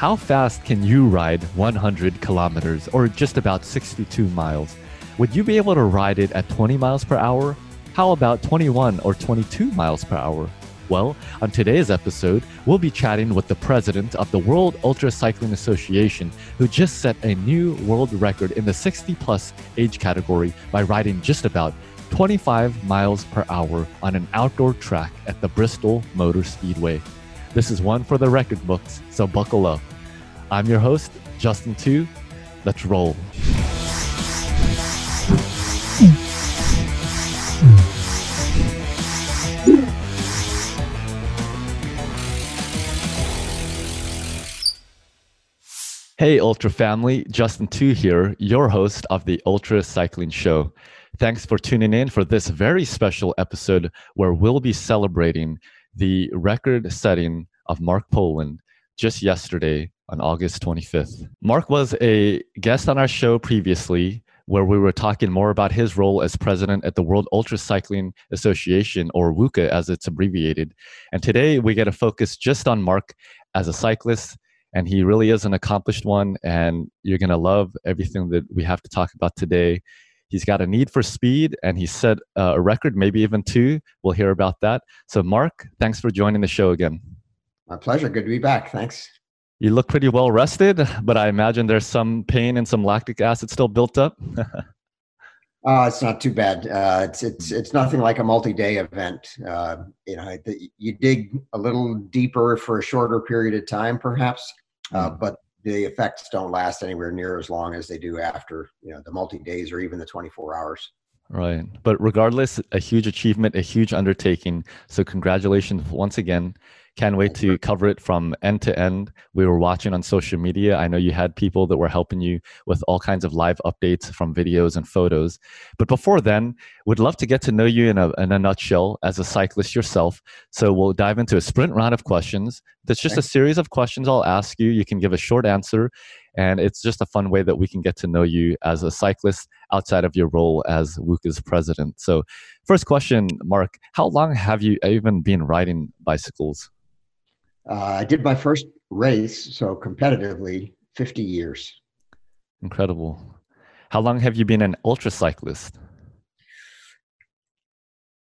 How fast can you ride 100 kilometers or just about 62 miles? Would you be able to ride it at 20 miles per hour? How about 21 or 22 miles per hour? Well, on today's episode, we'll be chatting with the president of the World Ultra Cycling Association, who just set a new world record in the 60 plus age category by riding just about 25 miles per hour on an outdoor track at the Bristol Motor Speedway. This is one for the record books, so buckle up. I'm your host, Justin Tu. Let's roll. Hey, Ultra family, Justin Tu here, your host of the Ultra Cycling Show. Thanks for tuning in for this very special episode where we'll be celebrating the record setting of Marc Poland just yesterday on August 25th. Marc was a guest on our show previously where we were talking more about his role as president at the World Ultra Cycling Association, or WUCA as it's abbreviated. And today we get a focus just on Marc as a cyclist and he really is an accomplished one and you're going to love everything that we have to talk about today. He's got a need for speed and he set uh, a record maybe even two. We'll hear about that. So Marc thanks for joining the show again. My pleasure. Good to be back. Thanks you look pretty well rested but i imagine there's some pain and some lactic acid still built up Uh, it's not too bad. Uh, it's it's it's nothing like a multi-day event. Uh, you know, the, you dig a little deeper for a shorter period of time, perhaps, uh, mm. but the effects don't last anywhere near as long as they do after you know the multi-days or even the 24 hours. Right, but regardless, a huge achievement, a huge undertaking. So congratulations once again. Can't wait to cover it from end to end. We were watching on social media. I know you had people that were helping you with all kinds of live updates from videos and photos. But before then, would love to get to know you in a, in a nutshell as a cyclist yourself. So we'll dive into a sprint round of questions. That's just a series of questions I'll ask you. You can give a short answer. And it's just a fun way that we can get to know you as a cyclist outside of your role as WUCA's president. So, first question, Marc, how long have you even been riding bicycles? Uh, I did my first race, so competitively, 50 years. Incredible. How long have you been an ultra cyclist?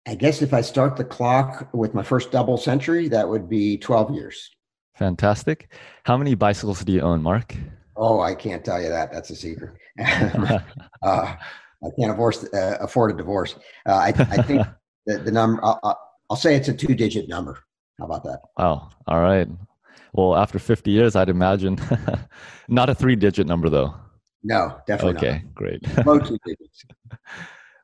I guess if I start the clock with my first double century, that would be 12 years. Fantastic. How many bicycles do you own, Marc? Oh, I can't tell you that. That's a secret. uh, I can't afford, uh, afford a divorce. Uh, I, I, think the, the number, I'll, I'll say it's a two digit number. How about that? Wow. All right. Well, after 50 years, I'd imagine not a three digit number, though. No, definitely okay, not. great. Low two digits.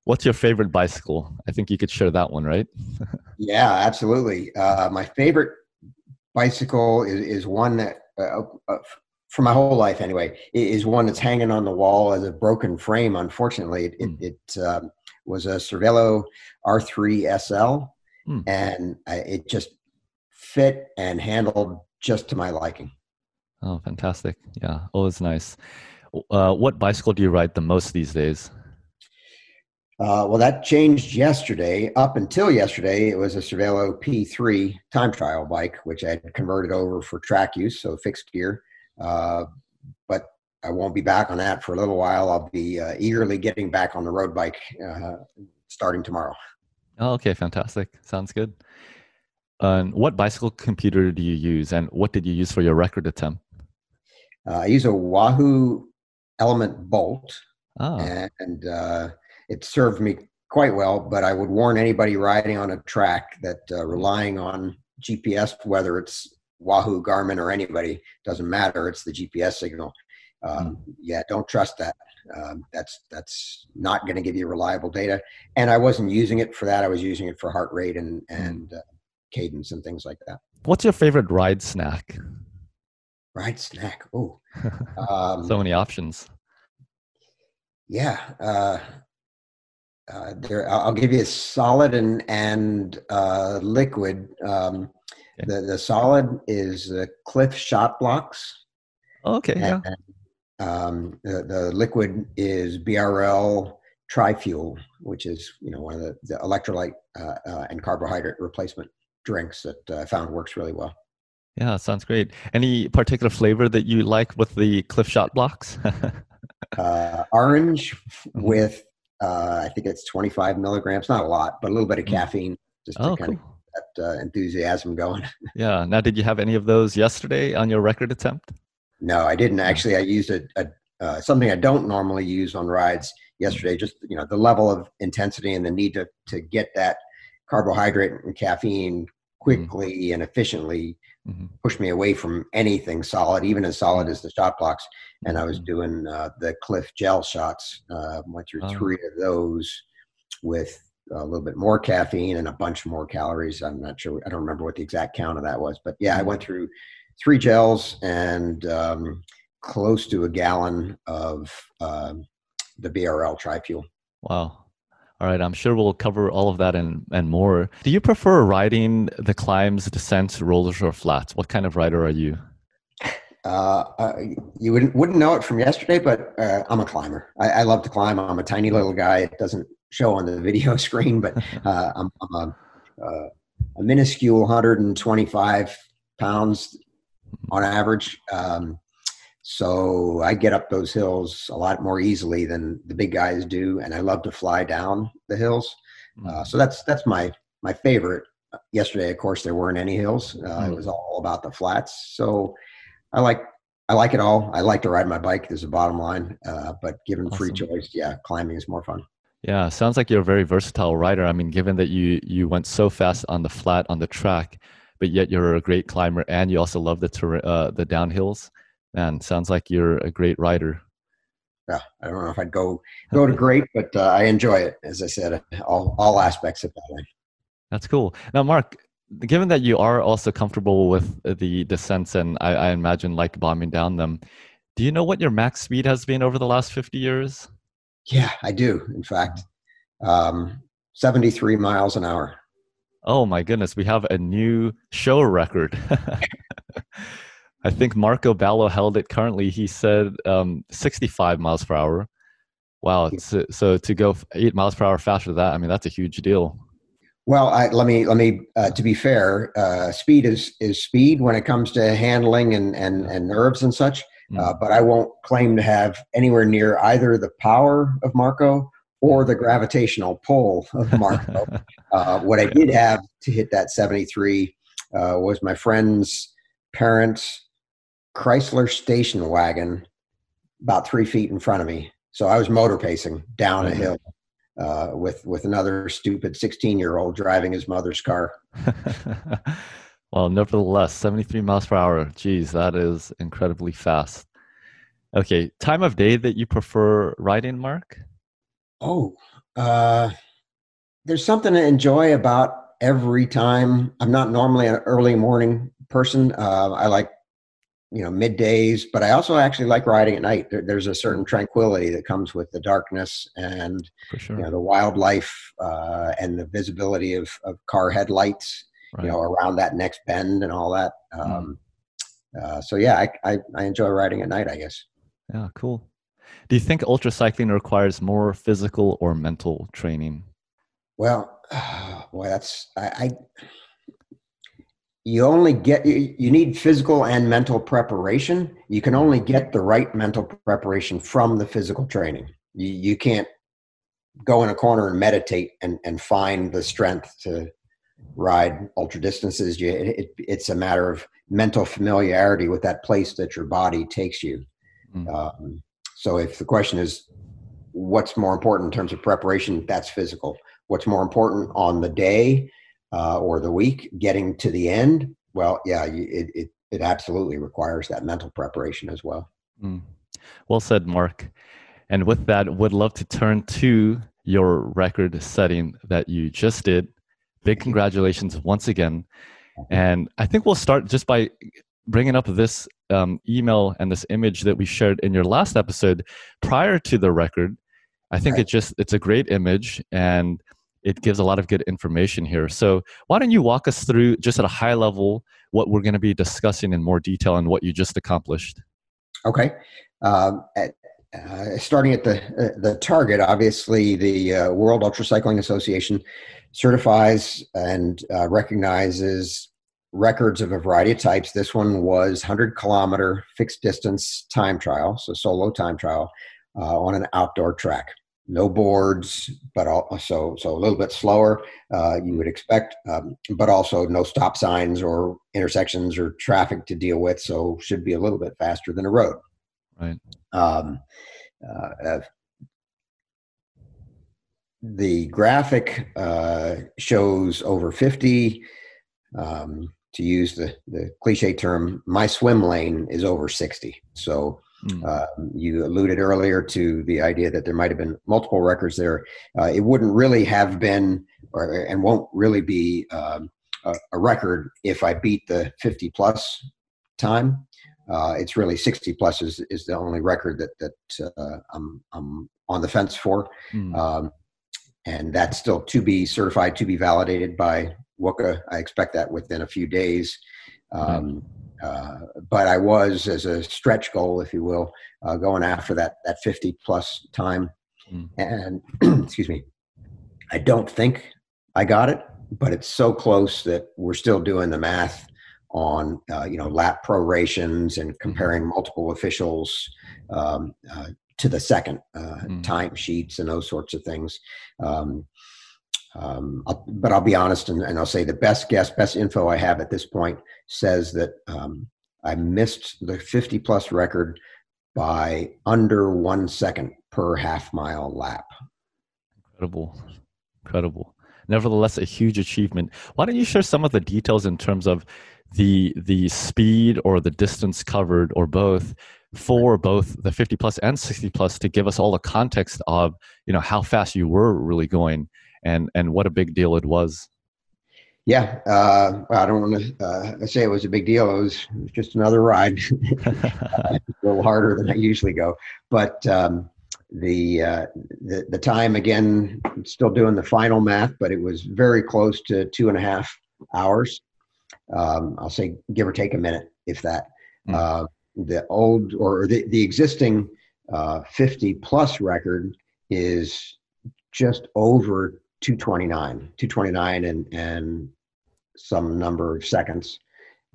What's your favorite bicycle? I think you could share that one, right? yeah, absolutely. Uh, my favorite bicycle is, is one that, uh, uh, for my whole life anyway, is one that's hanging on the wall as a broken frame. Unfortunately, it, mm. it, it um, was a Cervelo R3 SL, mm. and it just fit and handled just to my liking. Oh, fantastic. Yeah, always nice. Uh, what bicycle do you ride the most these days? Uh, well, that changed yesterday. Up until yesterday, it was a Cervelo P3 time trial bike, which I had converted over for track use, so fixed gear. Uh, but I won't be back on that for a little while. I'll be uh, eagerly getting back on the road bike uh, starting tomorrow. Oh, okay, fantastic. Sounds good. And what bicycle computer do you use, and what did you use for your record attempt? Uh, I use a Wahoo ELEMNT Bolt, oh. and uh, it served me quite well. But I would warn anybody riding on a track that uh, relying on GPS, whether it's Wahoo, Garmin, or anybody, doesn't matter. It's the GPS signal. Um, mm. Yeah, don't trust that. Um, that's that's not going to give you reliable data. And I wasn't using it for that. I was using it for heart rate and hmm. and uh, cadence and things like that. What's your favorite ride snack? Ride snack. Oh, um, so many options. Yeah, uh, uh, there. I'll give you a solid and and uh, liquid. Um, okay. The the solid is the Clif Shot Bloks. Okay. And, yeah. Um, the, the liquid is BRL Tri-Fuel, which is you know one of the, the electrolyte uh, uh, and carbohydrate replacement drinks that uh, I found works really well. Yeah, sounds great. Any particular flavor that you like with the Clif Shot Bloks? uh, orange mm-hmm. with uh, I think it's 25 milligrams, not a lot, but a little bit of mm. caffeine just to oh, kind cool. of get that uh, enthusiasm going. yeah. Now, did you have any of those yesterday on your record attempt? No, I didn't actually. I used a, a uh, something I don't normally use on rides yesterday. Just you know the level of intensity and the need to to get that carbohydrate and caffeine quickly mm-hmm. and efficiently mm-hmm. pushed me away from anything solid, even as solid as the Shot Bloks. And I was mm-hmm. doing uh, the Clif gel shots. Uh, went through oh. three of those with a little bit more caffeine and a bunch more calories. I'm not sure. I don't remember what the exact count of that was, but yeah, I went mm-hmm. through three gels and um, close to a gallon of uh, the BRL tri-fuel. Wow. All right, I'm sure we'll cover all of that and, and more. Do you prefer riding the climbs, descents, rollers, or flats? What kind of rider are you? Uh, uh, you wouldn't wouldn't know it from yesterday, but uh, I'm a climber. I, I, love to climb. I'm a tiny little guy. It doesn't show on the video screen, but uh, I'm, I'm a, uh, a, minuscule 125 pounds on average. Um, so I get up those hills a lot more easily than the big guys do, and I love to fly down the hills. Uh, mm. so that's that's my my favorite. Yesterday, of course, there weren't any hills. Uh. It was all about the flats. So I like I like it all. I like to ride my bike. There's a bottom line, uh, but given awesome. free choice, yeah, climbing is more fun. Yeah, sounds like you're a very versatile rider. I mean, given that you you went so fast on the flat on the track, but yet you're a great climber and you also love the ter- uh, the downhills man, sounds like you're a great writer. Yeah, I don't know if I'd go go to great, but uh, I enjoy it. As I said, all all aspects of that. That's cool. Now, Marc, given that you are also comfortable with the descents, and I, I imagine like bombing down them, do you know what your max speed has been over the last fifty years? Yeah, I do. In fact, um, seventy-three miles an hour. Oh my goodness, we have a new show record. I think Marko Baloh held it currently. He said um, 65 miles per hour. Wow. So, so, to go eight miles per hour faster than that, I mean, that's a huge deal. Well, I, let me let me. Uh, to be fair, uh, speed is is speed when it comes to handling and and, and nerves and such. Mm. Uh, but I won't claim to have anywhere near either the power of Marko or the gravitational pull of Marko. Uh, what I did have to hit that 73 uh, was my friend's parents Chrysler station wagon about three feet in front of me. So I was motor pacing down a mm-hmm. hill uh, with with another stupid 16 year old driving his mother's car. well, nevertheless, 73 miles per hour. Geez, that is incredibly fast. Okay, time of day that you prefer riding, Marc? Oh, uh, there's something to enjoy about every time. I'm not normally an early morning person. Uh, I like you know middays but i also actually like riding at night there, there's a certain tranquility that comes with the darkness and sure. you know the wildlife uh, and the visibility of, of car headlights right. you know around that next bend and all that hmm. um, mm. uh, so yeah I, I, I enjoy riding at night i guess yeah cool do you think ultra cycling requires more physical or mental training well uh, boy that's I, I you only get you, you need physical and mental preparation. You can only get the right mental preparation from the physical training. You, you can't go in a corner and meditate and, and find the strength to ride ultra distances. You, it, it's a matter of mental familiarity with that place that your body takes you. Mm-hmm. um, so if the question is what's more important in terms of preparation? That's physical. What's more important on the day uh, or the week getting to the end well yeah it, it, it absolutely requires that mental preparation as well. Mm. well said Marc. And with that would love to turn to your record setting that you just did. Big congratulations once again. And i think we'll start just by bringing up this um, email and this image that we shared in your last episode. Prior to the record i think right. it just it's a great image. And it gives a lot of good information here. So, why don't you walk us through just at a high level what we're going to be discussing in more detail and what you just accomplished? Okay. Um, at, uh, starting at the uh, the target, obviously, the uh, World Ultra Cycling Association certifies and uh, recognizes records of a variety of types. This one was 100 kilometer fixed distance time trial, so solo time trial uh, on an outdoor track. No boards, but also so a little bit slower uh, you would expect, um, but also no stop signs or intersections or traffic to deal with. So should be a little bit faster than a road. Right. Um, uh, uh the graphic uh, shows over 50 um, to use the, the cliche term my swim lane is over 60 so mm. uh, you alluded earlier to the idea that there might have been multiple records there uh, it wouldn't really have been or, and won't really be um, a, a, record if i beat the 50 plus time uh, it's really 60 plus is, is the only record that that uh, I'm, I'm on the fence for mm. um, and that's still to be certified, to be validated by WUCA. I expect that within a few days. Um, uh, but I was, as a stretch goal, if you will, uh, going after that that 50 plus time. Mm. And excuse me, I don't think I got it, but it's so close that we're still doing the math on uh, you know lap prorations and comparing multiple officials um, uh, to the second uh, mm. time sheets and those sorts of things. Um, um, I'll, but I'll be honest and, and, I'll say the best guess, best info I have at this point says that um, I missed the 50 plus record by under one second per half mile lap. Incredible. Incredible. Nevertheless, a huge achievement. Why don't you share some of the details in terms of the the speed or the distance covered or both for both the 50 plus and 60 plus to give us all the context of you know how fast you were really going and and what a big deal it was. Yeah uh, i don't want to uh, say it was a big deal it was, it was just another ride. A little harder than i usually go but um, the, uh, the the time again still doing the final math but it was very close to two and a half hours. Um, i'll say give or take a minute if that. Mm the old or the, the existing uh, 50 plus record is just over 229 229 and and some number of seconds.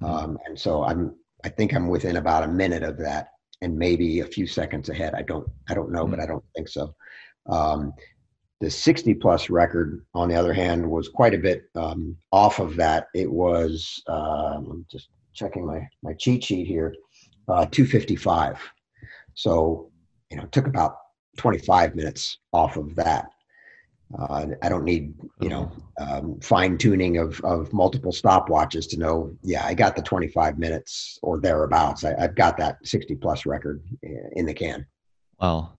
Um, and so i'm i think i'm within about a minute of that and maybe a few seconds ahead. I don't i don't know but i don't think so. Um, the 60 plus record on the other hand was quite a bit um, off of that. It was um, i'm just checking my my cheat sheet here uh, 255. So, you know, it took about 25 minutes off of that. Uh, I don't need, you know, um, fine tuning of, of multiple stopwatches to know, yeah, I got the 25 minutes or thereabouts. I, have got that 60 plus record in the can. Wow.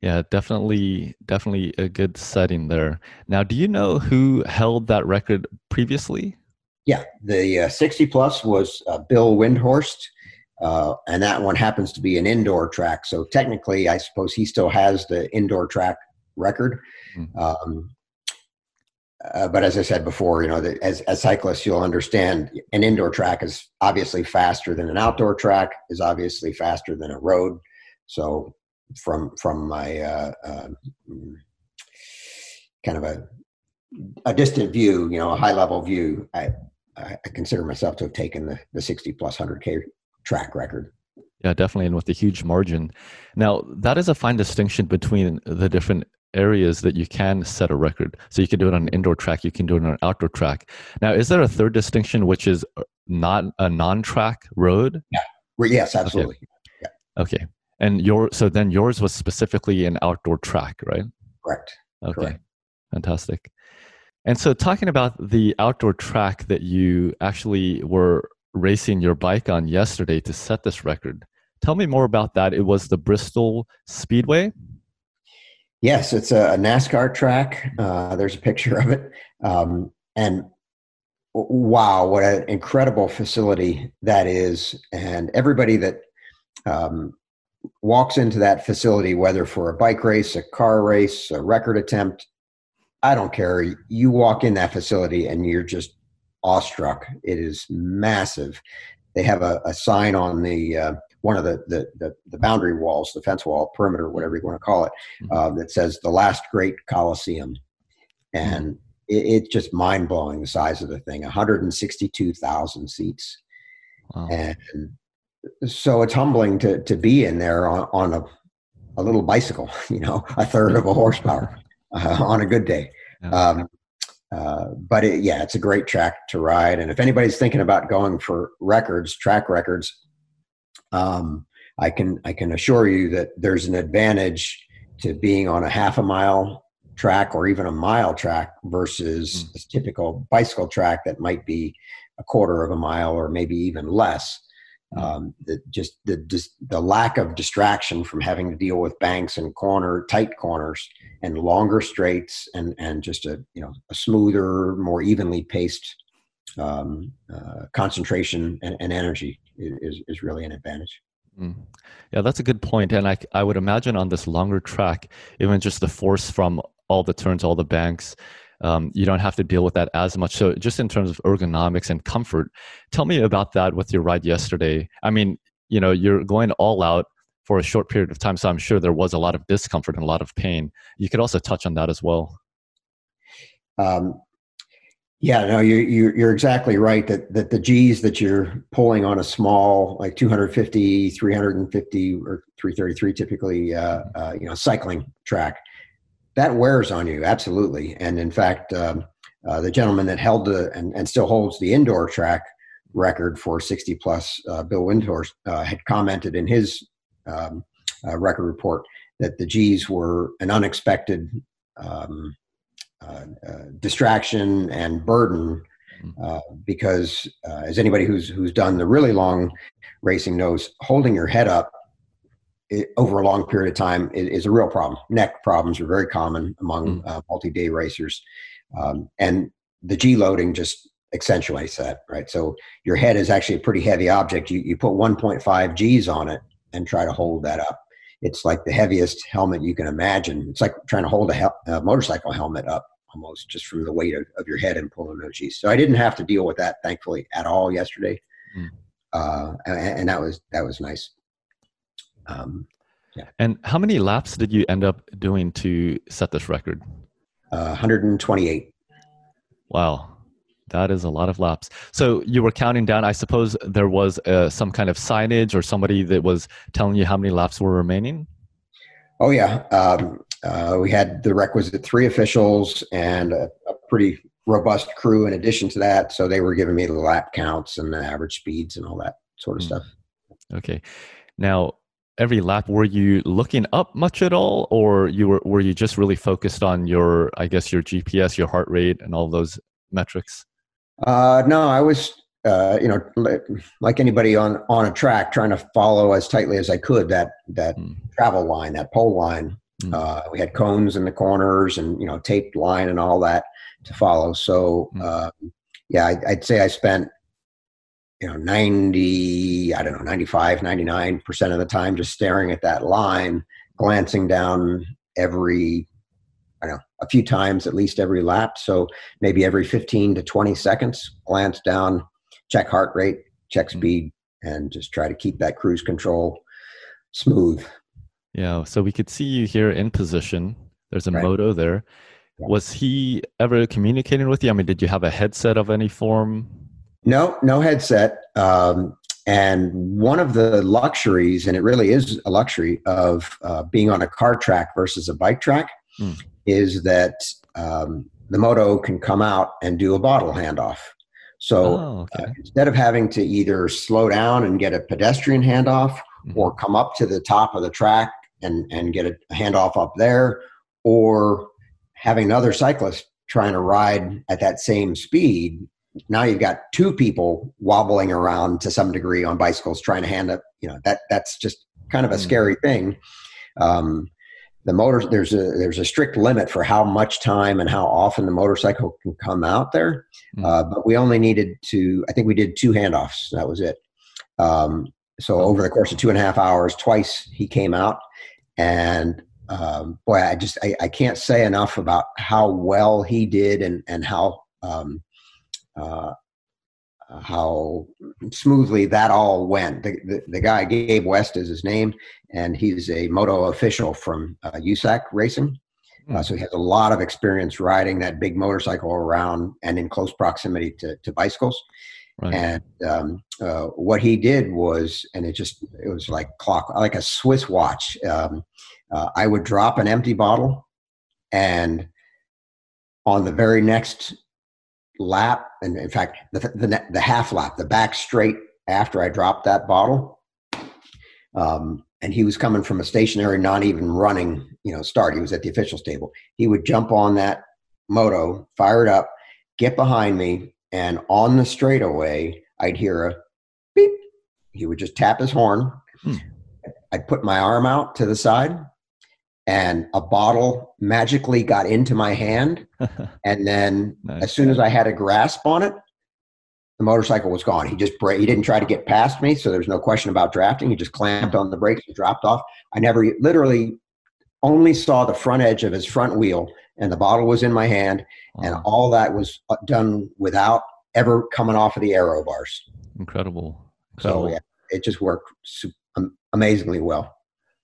Yeah, definitely, definitely a good setting there. Now, do you know who held that record previously? Yeah, the uh, 60 plus was uh, Bill Windhorst. Uh, and that one happens to be an indoor track. So technically, I suppose he still has the indoor track record. Mm-hmm. Um, uh, but as I said before, you know, the, as, as cyclists, you'll understand an indoor track is obviously faster than an outdoor track, is obviously faster than a road. So from from my uh, uh, kind of a a distant view, you know, a high level view, I, I consider myself to have taken the, the 60 plus 100K track record. Yeah, definitely, and with a huge margin. Now, that is a fine distinction between the different areas that you can set a record. So you can do it on an indoor track, you can do it on an outdoor track. Now, is there a third distinction, which is uh, not a non-track road? Yeah. Well, yes, absolutely. Okay. Yeah. Okay. And your so then yours was specifically an outdoor track, right? Correct. Okay. Correct. Fantastic. And so, talking about the outdoor track that you actually were racing your bike on yesterday to set this record. Tell me more about that. It was the Bristol Speedway. Yes, it's a, NASCAR track. Uh, there's a picture of it. Um, and wow, what an incredible facility that is. And everybody that um, walks into that facility, whether for a bike race, a car race, a record attempt, I don't care. You walk in that facility and you're just awestruck. It is massive. They have a, a sign on the uh, one of the, the, the the boundary walls, the fence wall, perimeter, whatever you want to call it, mm-hmm. uh, that says "the last great Coliseum," and mm-hmm. it, it's just mind blowing the size of the thing 162,000 seats. Wow. And so it's humbling to, to be in there on, on a, a little bicycle, you know, a third of a horsepower uh, on a good day. Um, uh, but it, yeah, it's a great track to ride. And if anybody's thinking about going for records, track records, um, I can I can assure you that there's an advantage to being on a half a mile track or even a mile track versus mm. a typical bicycle track that might be a quarter of a mile or maybe even less. Mm. Um, the, just the just the lack of distraction from having to deal with banks and corner tight corners and longer straights and and just a you know a smoother, more evenly paced um, uh, concentration and, and energy is is really an advantage. Mm. Yeah, that's a good point. And I, I would imagine on this longer track, even just the force from all the turns, all the banks, um, you don't have to deal with that as much. So, just in terms of ergonomics and comfort, tell me about that with your ride yesterday. I mean, you know, you're going all out for a short period of time, so I'm sure there was a lot of discomfort and a lot of pain. You could also touch on that as well. Um, yeah, no, you, you, you're exactly right that, that the G's that you're pulling on a small, like 250, 350, or 333 typically, uh, uh, you know, cycling track, that wears on you, absolutely. And in fact, um, uh, the gentleman that held the, and, and still holds the indoor track record for 60 plus, uh, Bill Windhorst, uh, had commented in his um, uh, record report that the G's were an unexpected um, uh, uh, distraction and burden mm-hmm. uh, because as anybody who's who's done the really long racing knows holding your head up it, over a long period of time is, is, a real problem. Neck problems are very common among mm. multi-day racers um, and the g loading just accentuates that right? So your head is actually a pretty heavy object. You, you put 1.5 g's on it and try to hold that up. It's like the heaviest helmet you can imagine. It's like trying to hold a, hel- a motorcycle helmet up almost just from the weight of, of your head and pulling those G's. So I didn't have to deal with that thankfully at all yesterday. Mm. Uh, and, and, that was, that was nice. Um, yeah. And how many laps did you end up doing to set this record? Uh, 128. Wow. That is a lot of laps. So you were counting down. I suppose there was uh, some kind of signage or somebody that was telling you how many laps were remaining. Oh yeah, um, uh, we had the requisite three officials and a, a, pretty robust crew in addition to that. So they were giving me the lap counts and the average speeds and all that sort of mm. stuff. Okay. Now, every lap, were you looking up much at all, or you were were you just really focused on your, I guess, your GPS, your heart rate, and all those metrics? Uh, no, I was uh, you know, like anybody on on a track, trying to follow as tightly as I could that that mm. travel line, that pole line. Mm. Uh, we had cones in the corners and you know taped line and all that to follow. So mm. uh, yeah, I'd, I'd, say I spent you know 90, I don't know, 95, 99 percent of the time just staring at that line, glancing down every I don't know a few times at least every lap. So maybe every 15 to 20 seconds, glance down, check heart rate, check mm. speed, and just try to keep that cruise control smooth. Yeah, so we could see you here in position. There's a right. moto there. Yeah. Was he ever communicating with you? I mean, did you have a headset of any form? No, no headset. Um, and one of the luxuries, and it really is a luxury, of uh, being on a car track versus a bike track mm. is that um, the moto can come out and do a bottle handoff. So oh, okay. uh, instead of having to either slow down and get a pedestrian handoff mm-hmm. or come up to the top of the track and, and get a handoff up there, or having another cyclist trying to ride at that same speed, now you've got two people wobbling around to some degree on bicycles trying to hand up. You know that that's just kind of a mm. scary thing. Um, the motor there's a there's a strict limit for how much time and how often the motorcycle can come out there, mm. uh, but we only needed to. I think we did two handoffs. That was it. Um, so over the course of two and a half hours, twice he came out, and um, boy, I just I, I, can't say enough about how well he did and and how um, uh, how smoothly that all went. The, the, the, guy Gabe West is his name, and he's a moto official from uh, USAC Racing. Uh, hmm. so he has a lot of experience riding that big motorcycle around and in close proximity to, to bicycles. Right. And um, uh, what he did was, and it just it was like clock, like a Swiss watch. Um, uh, I would drop an empty bottle, and on the very next lap, and in fact, the the, the half lap, the back straight after I dropped that bottle, um, and he was coming from a stationary, not even running, you know, start. He was at the officials table. He would jump on that moto, fire it up, get behind me, and on the straightaway, I'd hear a beep. He would just tap his horn. Hmm. I'd put my arm out to the side, and a bottle magically got into my hand. and then, nice. as soon as I had a grasp on it, the motorcycle was gone. He just bra- he didn't try to get past me, so there's no question about drafting. He just clamped on the brakes and dropped off. I never literally only saw the front edge of his front wheel and the bottle was in my hand, wow. and all that was uh, done without ever coming off of the aero bars. Incredible. Incredible. So yeah, it just worked amazingly well.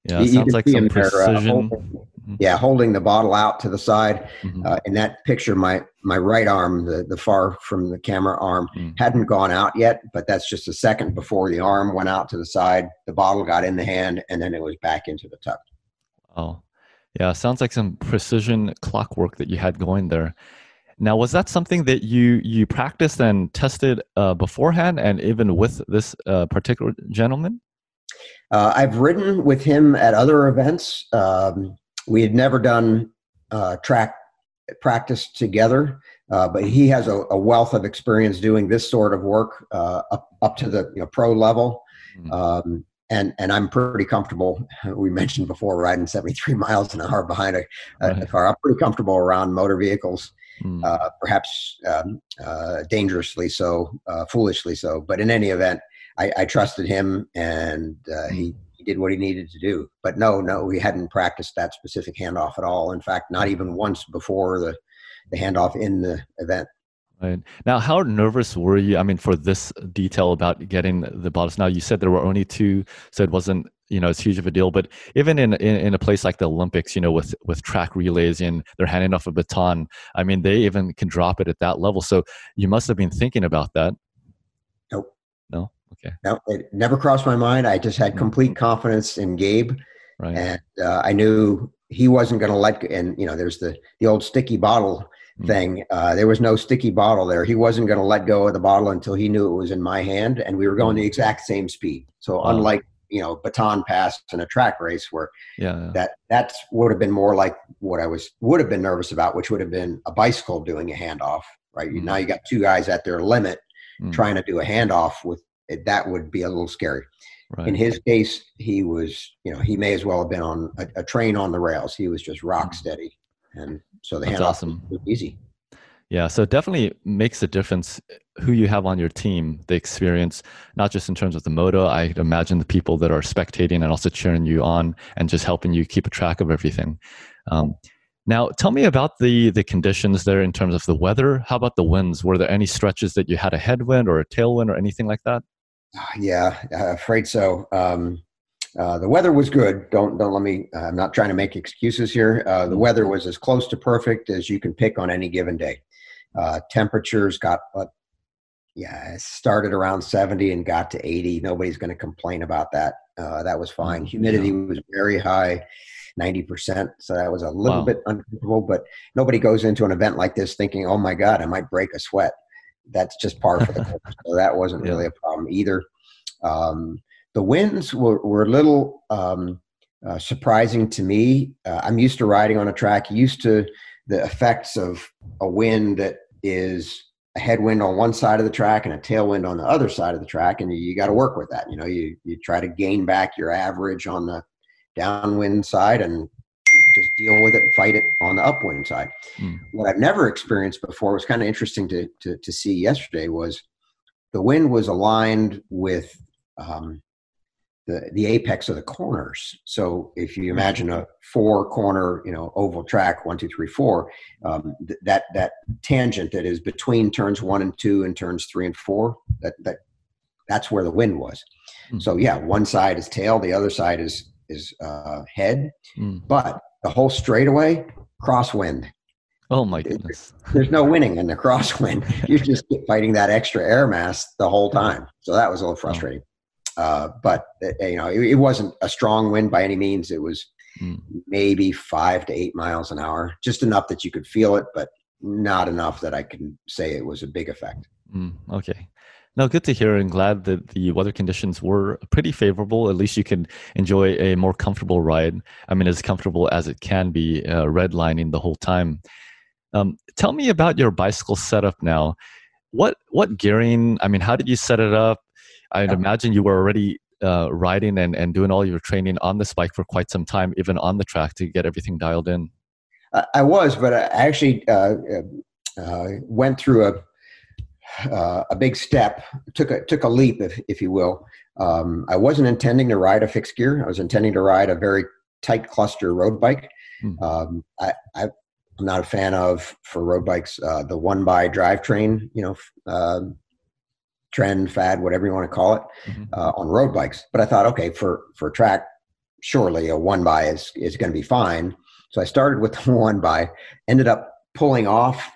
Yeah, you, sounds like some uh, precision. There, uh, holding, mm-hmm. Yeah, holding the bottle out to the side. Mm-hmm. Uh, in that picture, my my right arm, the, the far from the camera arm, mm-hmm. hadn't gone out yet, but that's just a second before the arm went out to the side. The bottle got in the hand, and then it was back into the tuck. Oh, yeah, sounds like some precision clockwork that you had going there. Now, was that something that you you practiced and tested uh, beforehand, and even with this uh, particular gentleman? Uh, I've ridden with him at other events. Um, we had never done uh, track practice together, uh, but he has a, a, wealth of experience doing this sort of work uh, up up to the you know, pro level. Mm-hmm. Um, and and I'm pretty comfortable. We mentioned before riding 73 miles an hour behind a, a car. I'm pretty comfortable around motor vehicles, mm. uh, perhaps um, uh, dangerously so, uh, foolishly so. But in any event, I, I trusted him, and uh, he, he did what he needed to do. But no, no, we hadn't practiced that specific handoff at all. In fact, not even once before the the handoff in the event. Right. Now, how nervous were you? I mean, for this detail about getting the bottles. Now, you said there were only two, so it wasn't, you know, as huge of a deal. But even in, in, in a place like the Olympics, you know, with with track relays and they're handing off a baton, I mean, they even can drop it at that level. So you must have been thinking about that. Nope. No. Okay. No, it never crossed my mind. I just had complete mm-hmm. confidence in Gabe, right. and uh, I knew he wasn't going to let. And you know, there's the the old sticky bottle. Thing. Uh, there was no sticky bottle there. He wasn't going to let go of the bottle until he knew it was in my hand, and we were going the mm. exact same speed. So wow. unlike you know baton pass in a track race where yeah, yeah. that that would have been more like what I was would have been nervous about, which would have been a bicycle doing a handoff. Right mm. now, you got two guys at their limit mm. trying to do a handoff with it, that would be a little scary. Right. In his case, he was, you know, he may as well have been on a, a train on the rails. He was just rock mm. steady and so the That's handoff awesome. easy. Yeah, so it definitely makes a difference who you have on your team, the experience, not just in terms of the moto. I imagine the people that are spectating and also cheering you on and just helping you keep a track of everything. Um, now, tell me about the the conditions there in terms of the weather. How about the winds? Were there any stretches that you had a headwind or a tailwind or anything like that? Yeah, afraid so. Um, uh, the weather was good. Don't don't let me. I'm not trying to make excuses here. Uh, the weather was as close to perfect as you can pick on any given day. Uh, temperatures got, yeah, started around 70 and got to 80. Nobody's going to complain about that. Uh, that was fine. Mm, Humidity was very high, 90%. So that was a little wow. bit uncomfortable. But nobody goes into an event like this thinking, "Oh my God, I might break a sweat." That's just par for the course. so that wasn't yeah. really a problem either. Um, the winds were, were a little um, uh, surprising to me. Uh, I'm used to riding on a track, used to the effects of a wind that is a headwind on one side of the track and a tailwind on the other side of the track, and you, you got to work with that. You know, you you try to gain back your average on the downwind side and just deal with it and fight it on the upwind side. Mm. What I've never experienced before was kind of interesting to, to, to see yesterday was the wind was aligned with um, the, the apex of the corners. So if you imagine a four corner, you know, oval track, one, two, three, four, um, th- that, that tangent that is between turns one and two and turns three and four, that, that that's where the wind was. Mm. So yeah, one side is tail, the other side is, is uh, head, mm. but the whole straightaway crosswind. Oh my goodness! There's no winning in the crosswind. You're just fighting that extra air mass the whole time. So that was a little frustrating. Uh, but uh, you know, it, it, wasn't a strong wind by any means. It was mm. maybe five to eight miles an hour, just enough that you could feel it, but not enough that I can say it was a big effect. Mm, okay. Now, good to hear, and glad that the weather conditions were pretty favorable. At least you can enjoy a more comfortable ride. I mean, as comfortable as it can be, uh, redlining the whole time. Um, tell me about your bicycle setup now. What what gearing? I mean, how did you set it up? I'd yeah. imagine you were already uh, riding and, and doing all your training on this bike for quite some time, even on the track, to get everything dialed in. I was, but I actually uh, uh, went through a uh, a big step, took a took a leap, if if you will. Um, I wasn't intending to ride a fixed gear. I was intending to ride a very tight cluster road bike. Hmm. Um, I, am not a fan of for road bikes uh, the one by drivetrain. You know, uh, trend fad, whatever you want to call it, mm-hmm. uh, on road bikes. But I thought, okay, for for track, surely a one by is is going to be fine. So I started with the one by, ended up pulling off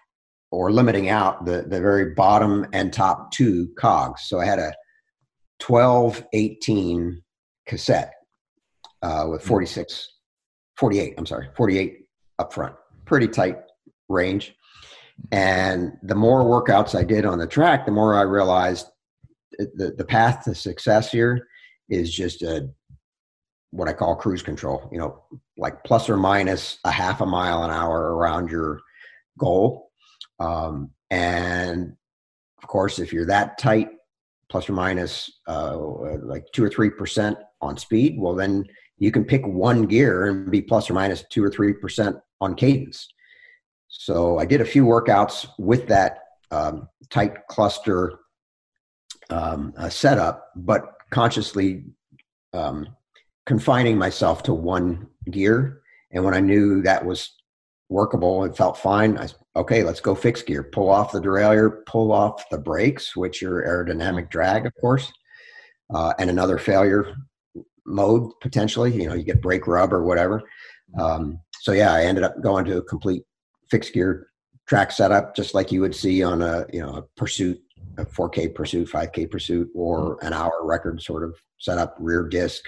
or limiting out the, the very bottom and top two cogs. So I had a 12 18 cassette uh, with hmm. 46, 48, I'm sorry, 48 up front. Pretty tight range. And the more workouts I did on the track, the more I realized the, the path to success here is just a what I call cruise control, you know, like plus or minus a half a mile an hour around your goal. Um, and of course, if you're that tight, plus or minus uh, like two or three percent on speed, well, then you can pick one gear and be plus or minus two or three percent on cadence. So I did a few workouts with that um, tight cluster um, uh, setup, but consciously um, confining myself to one gear. And when I knew that was workable and felt fine. I okay, let's go fixed gear. Pull off the derailleur, pull off the brakes, which are aerodynamic drag, of course, uh, and another failure mode potentially. You know, you get brake rub or whatever. Um, so yeah, I ended up going to a complete fixed gear track setup, just like you would see on a you know a pursuit, a 4K pursuit, 5K pursuit, or an hour record sort of setup, rear disc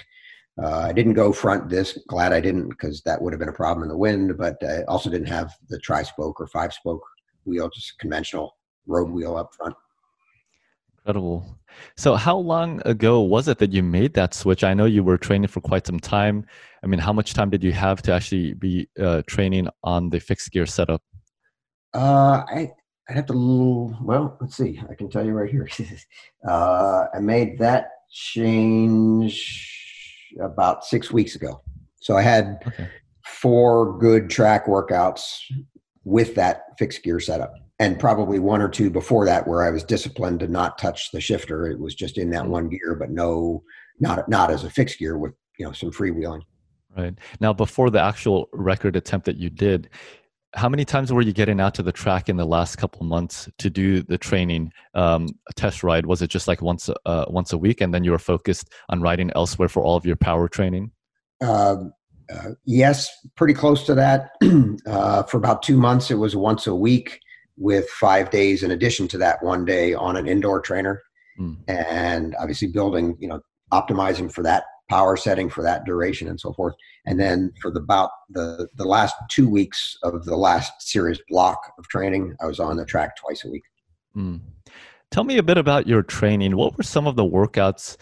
uh, I didn't go front disc. Glad I didn't because that would have been a problem in the wind. But I also didn't have the tri spoke or five spoke wheel, just conventional road wheel up front. Incredible. So, how long ago was it that you made that switch? I know you were training for quite some time. I mean, how much time did you have to actually be uh, training on the fixed gear setup? Uh, I I'd have to. Well, let's see. I can tell you right here. uh, I made that change about six weeks ago. So I had okay. four good track workouts with that fixed gear setup and probably one or two before that where I was disciplined to not touch the shifter. It was just in that mm-hmm. one gear, but no, not, not as a fixed gear with, you know, some freewheeling. Right. Now, before the actual record attempt that you did, how many times were you getting out to the track in the last couple months to do the training um, test ride? Was it just like once uh, once a week, and then you were focused on riding elsewhere for all of your power training? Uh, uh, yes, pretty close to that. Uh, for about two months, it was once a week with five days in addition to that one day on an indoor trainer, mm. and obviously building, you know, optimizing for that power setting for that duration and so forth. And then for the about the the last two weeks of the last serious block of training, I was on the track twice a week. Mm. Tell me a bit about your training. What were some of the workouts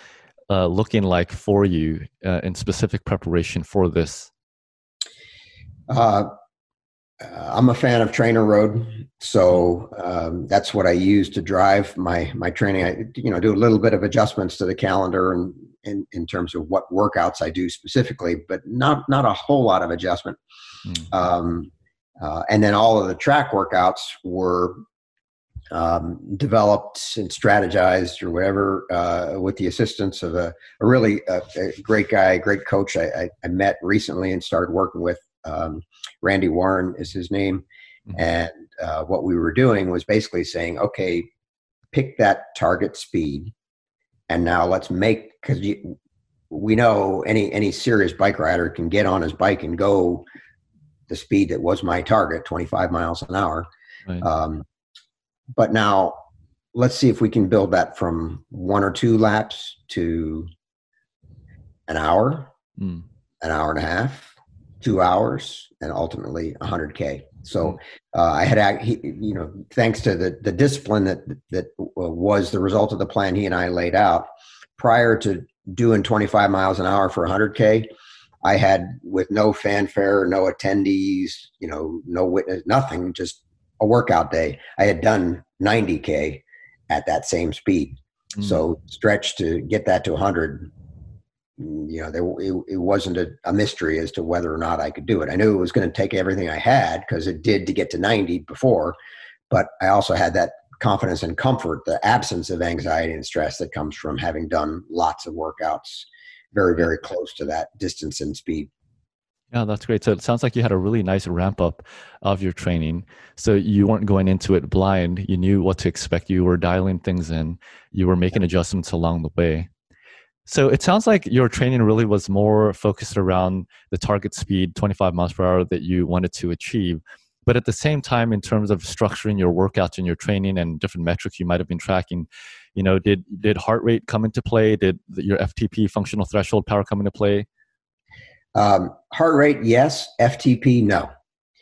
uh, looking like for you uh, in specific preparation for this? Uh, I'm a fan of TrainerRoad, so um, that's what I use to drive my my training. I you know do a little bit of adjustments to the calendar and in, in terms of what workouts I do specifically, but not not a whole lot of adjustment. Mm. Um, uh, and then all of the track workouts were um, developed and strategized or whatever uh, with the assistance of a, a really uh, a great guy, great coach I, I, I, met recently and started working with. Um, Randy Warren is his name. Mm-hmm. And uh, what we were doing was basically saying, okay, pick that target speed and now let's make because we know any any serious bike rider can get on his bike and go the speed that was my target, 25 miles an hour. Right. Um, but now let's see if we can build that from one or two laps to an hour, mm. an hour and a half, two hours, and ultimately 100k. So hmm. uh, I had, you know, thanks to the the discipline that that was the result of the plan he and I laid out prior to doing 25 miles an hour for 100k. I had with no fanfare, no attendees, you know, no witness, nothing, just a workout day. I had done 90k at that same speed. Mm. So stretch to get that to 100 Mm, you know there it, it wasn't a, a, mystery as to whether or not i could do it i knew it was going to take everything i had because it did to get to 90 before but i also had that confidence and comfort the absence of anxiety and stress that comes from having done lots of workouts very very close to that distance and speed yeah, that's great. So it sounds like you had a really nice ramp up of your training. So you weren't going into it blind. You knew what to expect. You were dialing things in. You were making adjustments along the way. So it sounds like your training really was more focused around the target speed, 25 miles per hour, that you wanted to achieve. But at the same time, in terms of structuring your workouts and your training and different metrics you might have been tracking, you know, did did heart rate come into play? Did your FTP functional threshold power come into play? Um, heart rate, yes. FTP, no.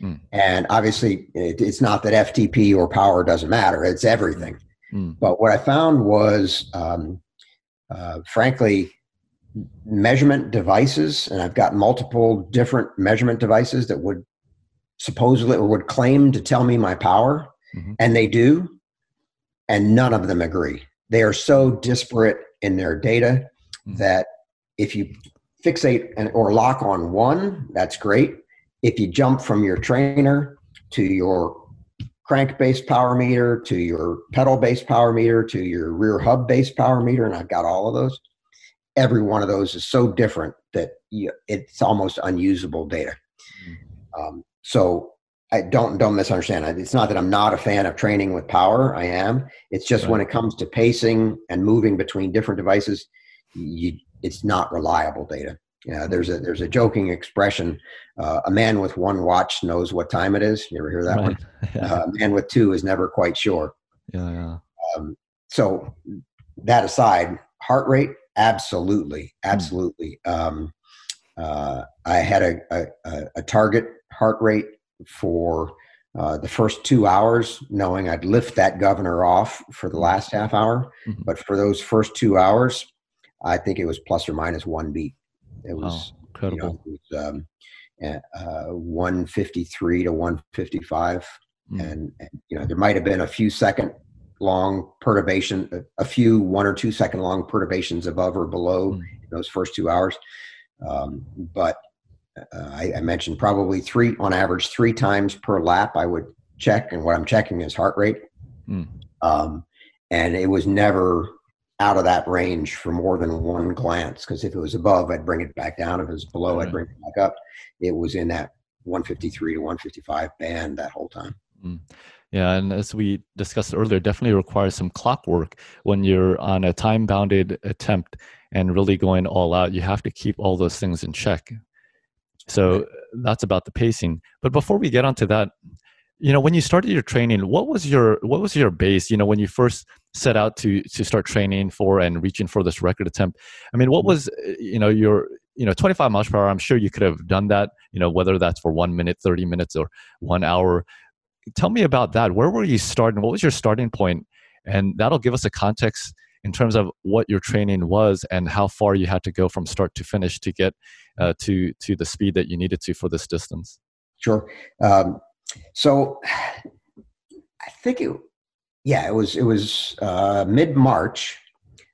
Mm. And obviously, it, it's not that FTP or power doesn't matter; it's everything. Mm. But what I found was um, uh, frankly, measurement devices, and I've got multiple different measurement devices that would supposedly or would claim to tell me my power, mm-hmm. and they do, and none of them agree. They are so disparate in their data mm-hmm. that if you fixate and, or lock on one, that's great. If you jump from your trainer to your crank based power meter to your pedal based power meter to your rear hub based power meter, and I've got all of those. Every one of those is so different that you, it's almost unusable data. Mm-hmm. Um, so I don't don't misunderstand. It's not that I'm not a fan of training with power. I am. It's just right. when it comes to pacing and moving between different devices, you, it's not reliable data. Yeah, there's a there's a joking expression: uh, "A man with one watch knows what time it is." You ever hear that right. one? Yeah. Uh, a man with two is never quite sure. Yeah, yeah. Um, so that aside, heart rate, absolutely, hmm. absolutely. Mm. Um, uh, I had a, a, a, target heart rate for uh, the first two hours, knowing I'd lift that governor off for the hmm. last half hour. Mm-hmm. But for those first two hours, I think it was plus or minus one beat. It was oh, incredible. You know, it was, um, uh, 153 to 155. Mm. And, and, you know, there might have been a few second long perturbation, a, a, few one or two second long perturbations above or below mm. those first two hours. Um, but uh, I, I, mentioned probably three on average, three times per lap I would check. And what I'm checking is heart rate. Mm. Um, and it was never out of that range for more than one glance because if it was above i'd bring it back down. If it was below i'd bring it back up. It was in that 153 to 155 band that whole time. Mm. yeah and as we discussed earlier definitely requires some clockwork when you're on a time bounded attempt and really going all out. You have to keep all those things in check. So that's about the pacing. But before we get onto that you know when you started your training what was your what was your base? You know when you first set out to to start training for and reaching for this record attempt. I mean what mm-hmm. was you know your you know 25 miles per hour i'm sure you could have done that you know whether that's for one minute 30 minutes or one hour. Tell me about that. Where were you starting? What was your starting point? And that'll give us a context in terms of what your training was and how far you had to go from start to finish to get uh, to to the speed that you needed to for this distance. Sure. Um, so I think it, yeah, it was it was uh, mid March.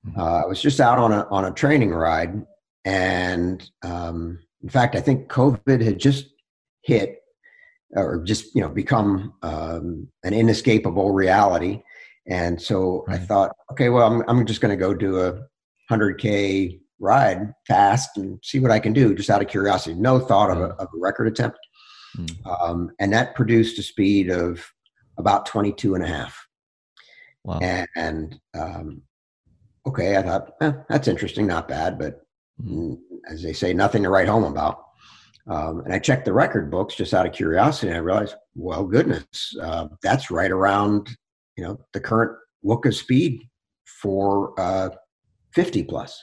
Mm-hmm. Uh, I was just out on a on a training ride, and um, in fact, I think COVID had just hit, or just you know become um, an inescapable reality. And so right. I thought, okay, well, I'm I'm just going to go do a hundred k ride fast and see what I can do, just out of curiosity. No thought of a, of a record attempt. Mm. Um, and that produced a speed of about 22 and a half. Wow. And, um, okay, I thought, eh, that's interesting, not bad, but mm. as they say, nothing to write home about. Um, and I checked the record books just out of curiosity, and I realized, well, goodness, uh, that's right around you know the current WUCA speed for uh, 50 plus.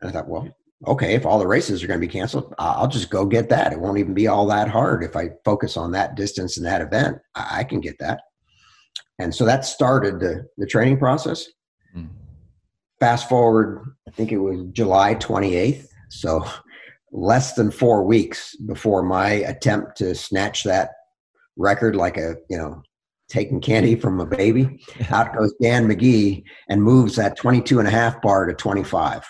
And I thought, well, okay, if all the races are going to be canceled, I'll just go get that. It won't even be all that hard if I focus on that distance and that event. I can get that. And so that started the, the training process. Mm. Fast forward, I think it was July 28th. So less than four weeks before my attempt to snatch that record like a, you know, taking candy from a baby. Out goes Dan McGee and moves that 22 and a half bar to 25.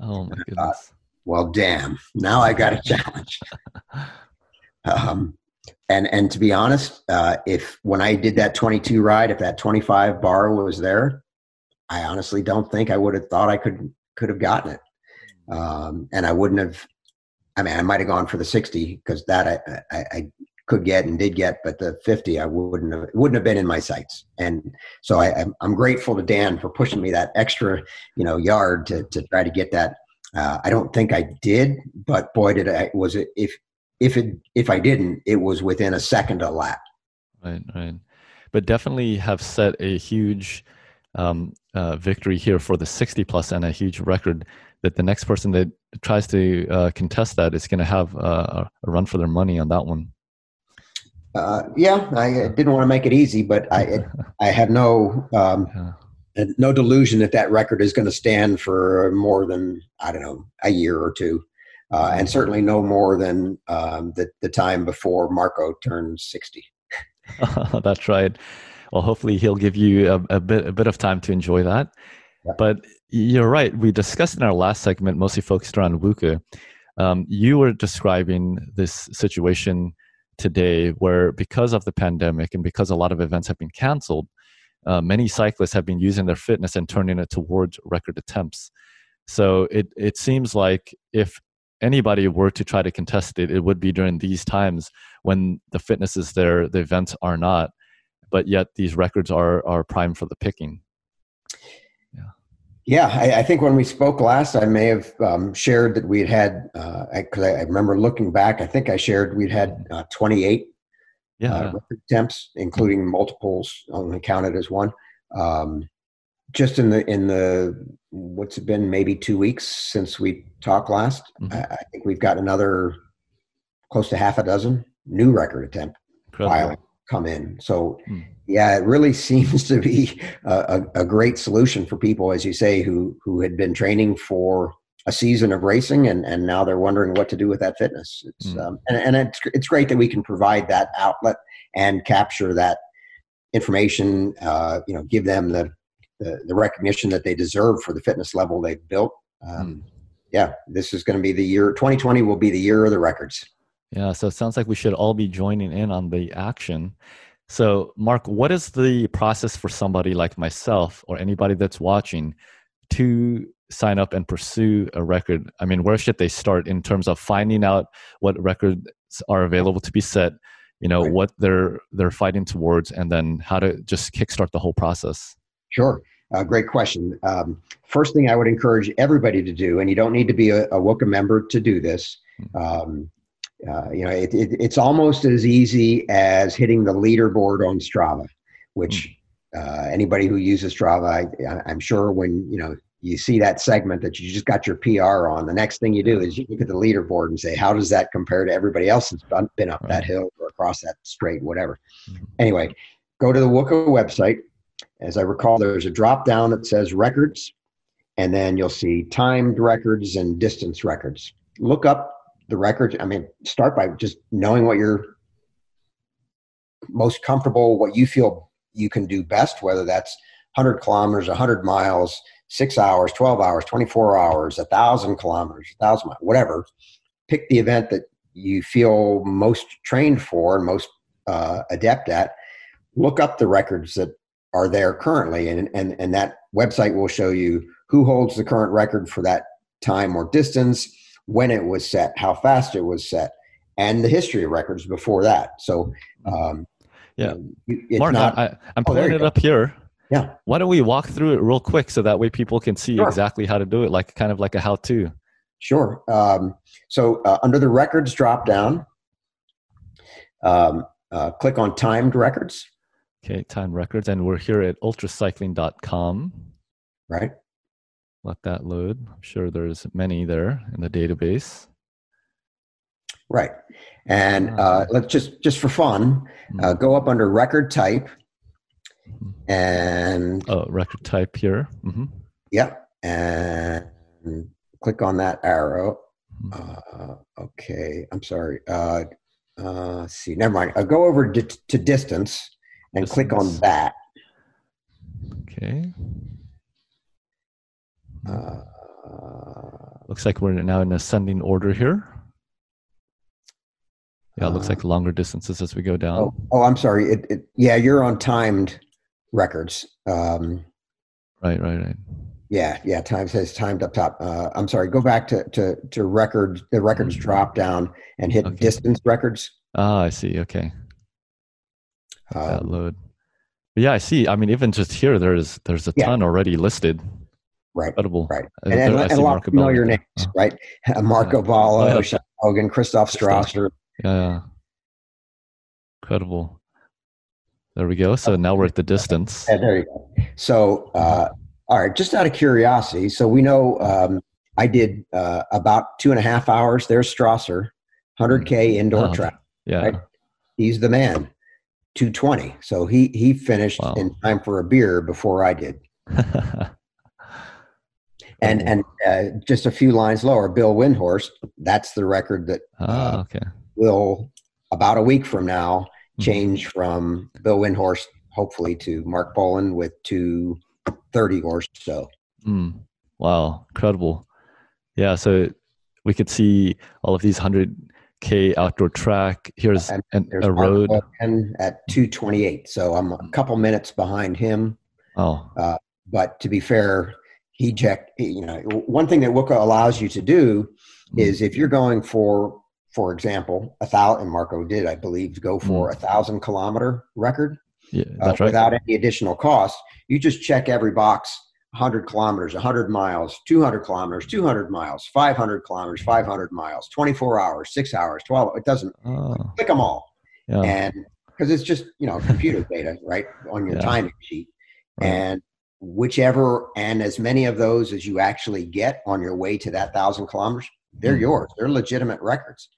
Oh my goodness. Thought, well, damn, now I got a challenge. um, and and to be honest, uh, if when I did that 22 ride, if that 25 bar was there, I honestly don't think I would have thought I could could have gotten it, um, and I wouldn't have. I mean, I might have gone for the 60 because that I, I, I could get and did get, but the 50 I wouldn't have wouldn't have been in my sights. And so I, I'm grateful to Dan for pushing me that extra, you know, yard to to try to get that. Uh, I don't think I did, but boy, did I was it if if it if I didn't, it was within a second a lap. Right, right. But definitely have set a huge um, uh, victory here for the 60 plus and a huge record that the next person that tries to uh, contest that is going to have uh, a run for their money on that one. Uh, yeah, I didn't want to make it easy, but I I have no um, yeah. no delusion that that record is going to stand for more than I don't know a year or two uh, and certainly no more than um, the, the time before Marko turned 60. That's right. Well, hopefully he'll give you a, a, bit a bit of time to enjoy that. Yeah. But you're right. We discussed in our last segment, mostly focused around WUCA. Um, you were describing this situation today where, because of the pandemic and because a lot of events have been canceled, uh, many cyclists have been using their fitness and turning it towards record attempts. So it it seems like if anybody were to try to contest it, it would be during these times when the fitness is there, the events are not, but yet these records are are prime for the picking. Yeah, yeah. I, I think when we spoke last, I may have um, shared that we had had uh, I, I, remember looking back. I think I shared we'd had uh, 28 yeah. uh, record attempts, including multiples only counted as one. Um, just in the in the what's it been maybe two weeks since we talked last mm-hmm. I, I, think we've got another close to half a dozen new record attempt filing come in so mm. yeah it really seems to be a, a, a, great solution for people as you say who who had been training for a season of racing and and now they're wondering what to do with that fitness it's mm. um, and, and it's it's great that we can provide that outlet and capture that information uh, you know give them the the, the recognition that they deserve for the fitness level they've built. Um, mm. Yeah, this is going to be the year. 2020 will be the year of the records. Yeah, so it sounds like we should all be joining in on the action. So, Marc, what is the process for somebody like myself or anybody that's watching to sign up and pursue a record? I mean, where should they start in terms of finding out what records are available to be set? You know right. what they're they're fighting towards, and then how to just kickstart the whole process. Sure. Uh, great question. Um, first thing I would encourage everybody to do, and you don't need to be a, a member to do this. Um, uh, you know, it, it, it's almost as easy as hitting the leaderboard on Strava, which hmm. uh, anybody who uses Strava, I, am sure when you know you see that segment that you just got your PR on, the next thing you do is you look at the leaderboard and say, how does that compare to everybody else that's been up that hill or across that straight, whatever. Anyway, go to the WUCA website, as I recall, there's a drop down that says records, and then you'll see timed records and distance records. Look up the records. I mean, start by just knowing what you're most comfortable, what you feel you can do best, whether that's 100 kilometers, 100 miles, six hours, 12 hours, 24 hours, 1,000 kilometers, 1,000 miles, whatever. Pick the event that you feel most trained for and most uh, adept at. Look up the records that are there currently and, and and that website will show you who holds the current record for that time or distance when it was set how fast it was set and the history of records before that so um, yeah Marc, not, I, am oh, pulling it go. up here yeah why don't we walk through it real quick so that way people can see sure. exactly how to do it like kind of like a how-to Sure. Um, so uh, under the records drop down, um, uh, click on timed records. Okay, Time records. And we're here at ultracycling.com. Right. Let that load. I'm sure there's many there in the database. Right. And uh, let's just, just for fun, uh, hmm. go up under record type mm-hmm. and. Oh, record type here. Mm-hmm. Yep. And click on that arrow. Mm-hmm. Uh, okay, I'm sorry. Uh, uh, see, never mind. Uh, go over to, to distance and distance. click on that. Okay. Uh, looks like we're now in ascending order here. Yeah, it looks like uh, longer distances as we go down. Oh, oh I'm sorry. It, it, yeah, you're on timed records. Um, right, right, right. Yeah, yeah. Time says timed up top. Uh, I'm sorry. Go back to to to record the records mm-hmm. drop down and hit okay. distance records. Ah, I see. Okay. Um, that load. But yeah, I see. I mean, even just here, there's there's a yeah. ton already listed. Right. Incredible. Right. And, and, and a lot of familiar names, uh, right? Marko yeah. Baloh, oh, yeah. Hogan, Christoph Strasser. Yeah. Incredible. There we go. So now we're at the distance. Yeah, there you go. So uh, all right, just out of curiosity, so we know um, I did uh, about two and a half hours. There's Strasser, 100k mm. indoor oh, track. Yeah, right? he's the man. 220. So he he finished wow. in time for a beer before I did. and and uh, just a few lines lower, Bill Windhorst. That's the record that uh, oh, okay. will about a week from now mm-hmm. change mm-hmm. from Bill Windhorst, hopefully, to Marc Poland with two thirty 30 or so. Mm, wow, incredible. Yeah, so we could see all of these 100K outdoor track. Here's and an, a road. At 228. So I'm a couple minutes behind him. Oh. Uh, but to be fair, he checked, you know, one thing that WUCA allows you to do mm. is if you're going for, for example, a thousand, Marko did, I believe, go for mm. a thousand kilometer record yeah, uh, right. without any additional cost. You just check every box 100 kilometers, 100 miles, 200 kilometers, 200 miles, 500 kilometers, 500 miles, 24 hours, six hours, 12. It doesn't oh. click them all. Yeah. And because it's just, you know, computer data, right, on your yeah. timing sheet. Right. And whichever, and as many of those as you actually get on your way to that thousand kilometers, they're mm. yours. They're legitimate records.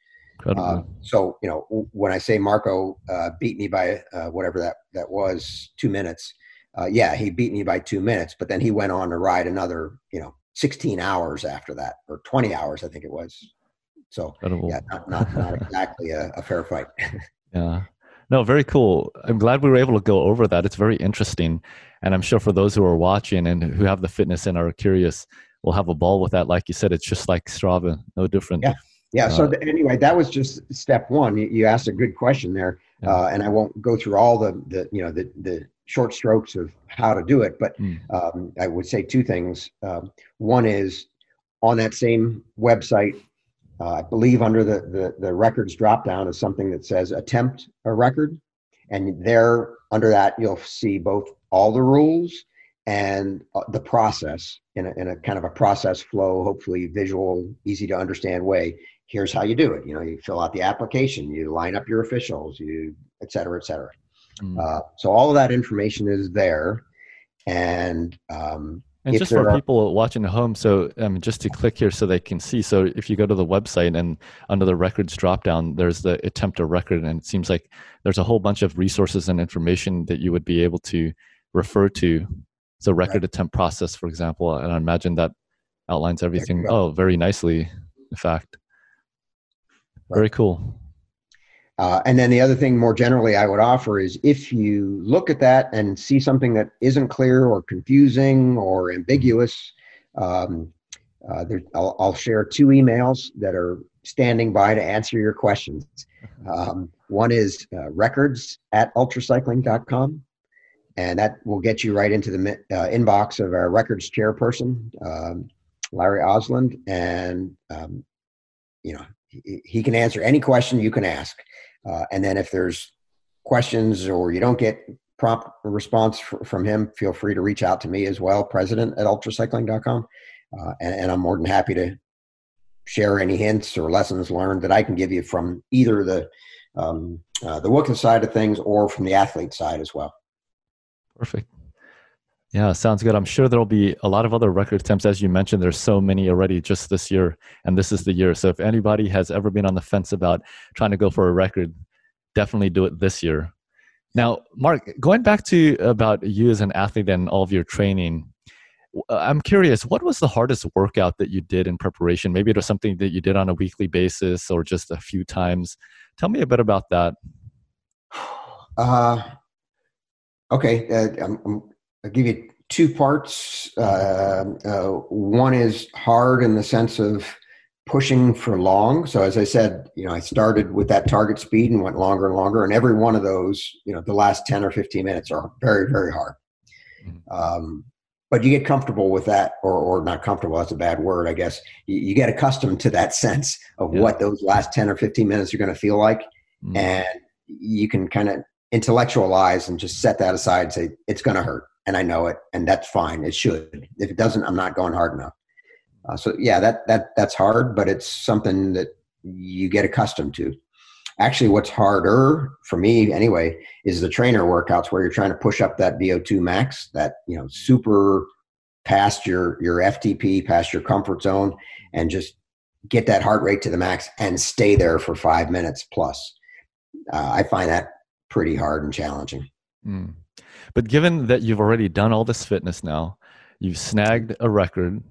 Uh, so you know when I say Marko uh, beat me by uh, whatever that that was two minutes, uh, yeah, he beat me by two minutes. But then he went on to ride another you know 16 hours after that, or 20 hours, I think it was. So Incredible. yeah, not not, not exactly a, a fair fight. yeah. No, very cool. I'm glad we were able to go over that. It's very interesting. And I'm sure for those who are watching and who have the fitness and are curious, will have a ball with that. Like you said, it's just like Strava, no different. Yeah. Yeah. So uh, anyway, that was just step one. You, you asked a good question there, uh, and I won't go through all the the you know the the short strokes of how to do it, but mm. um, I would say two things. Um, one is on that same website. Uh, I believe under the, the the records drop down is something that says attempt a record, and there under that you'll see both all the rules and uh, the process in a, in a kind of a process flow, hopefully visual, easy to understand way here's how you do it. You know, you fill out the application, you line up your officials, you et cetera, et cetera. Mm. Uh, so all of that information is there. And, um, and just for are, people watching at home, so um, just to click here so they can see. So if you go to the website and under the records dropdown, there's the attempt a record, and it seems like there's a whole bunch of resources and information that you would be able to refer to. So record right. attempt process, for example, and I imagine that outlines everything. Oh, very nicely, in fact. Very cool. Uh, and then the other thing more generally I would offer is if you look at that and see something that isn't clear or confusing or ambiguous, um, uh, there, I'll, I'll, share two emails that are standing by to answer your questions. Um, one is uh, records at ultracycling.com, and that will get you right into the uh, inbox of our records chairperson, um, Larry Osland, and um, you know he can answer any question you can ask. Uh, and then if there's questions or you don't get prompt response from him, feel free to reach out to me as well, president at ultracycling.com. Uh, and, and I'm more than happy to share any hints or lessons learned that I can give you from either the um, uh, the WUCA side of things or from the athlete side as well. Perfect. Yeah, sounds good. I'm sure there'll be a lot of other record attempts. As you mentioned, there's so many already just this year, and this is the year. So if anybody has ever been on the fence about trying to go for a record, definitely do it this year. Now, Marc, going back to about you as an athlete and all of your training, uh, I'm curious, what was the hardest workout that you did in preparation? Maybe it was something that you did on a weekly basis or just a few times. Tell me a bit about that. Uh, okay, uh, I'm, I'm, I'll give you two parts. Uh, uh, one is hard in the sense of pushing for long. So as I said, you know, I started with that target speed and went longer and longer. And every one of those, you know, the last 10 or 15 minutes are very, very hard. Mm-hmm. Um, but you get comfortable with that or, or not comfortable. That's a bad word, I guess. You, you get accustomed to that sense of yeah. what those last 10 or 15 minutes are going to feel like. Mm-hmm. And you can kind of intellectualize and just set that aside and say, it's going to hurt. And I know it. And that's fine. It should. If it doesn't, I'm not going hard enough. Uh, so yeah, that that that's hard, but it's something that you get accustomed to. Actually, what's harder for me anyway is the trainer workouts where you're trying to push up that VO2 max, that you know super past your your FTP, past your comfort zone, and just get that heart rate to the max and stay there for five minutes plus. Uh, I find that pretty hard and challenging. Mm. But given that you've already done all this fitness now, you've snagged a record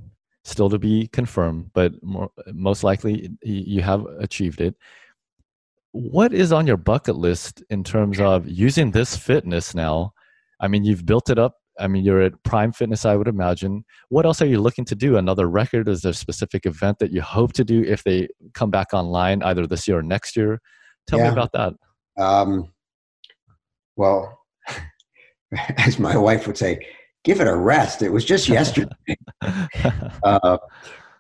still to be confirmed, but more, most likely you have achieved it. What is on your bucket list in terms of using this fitness now? I mean, you've built it up. I mean, you're at prime fitness, I would imagine. What else are you looking to do? Another record? Is there a specific event that you hope to do if they come back online either this year or next year? Tell yeah. me about that. Um, well, as my wife would say, give it a rest. It was just yesterday. uh,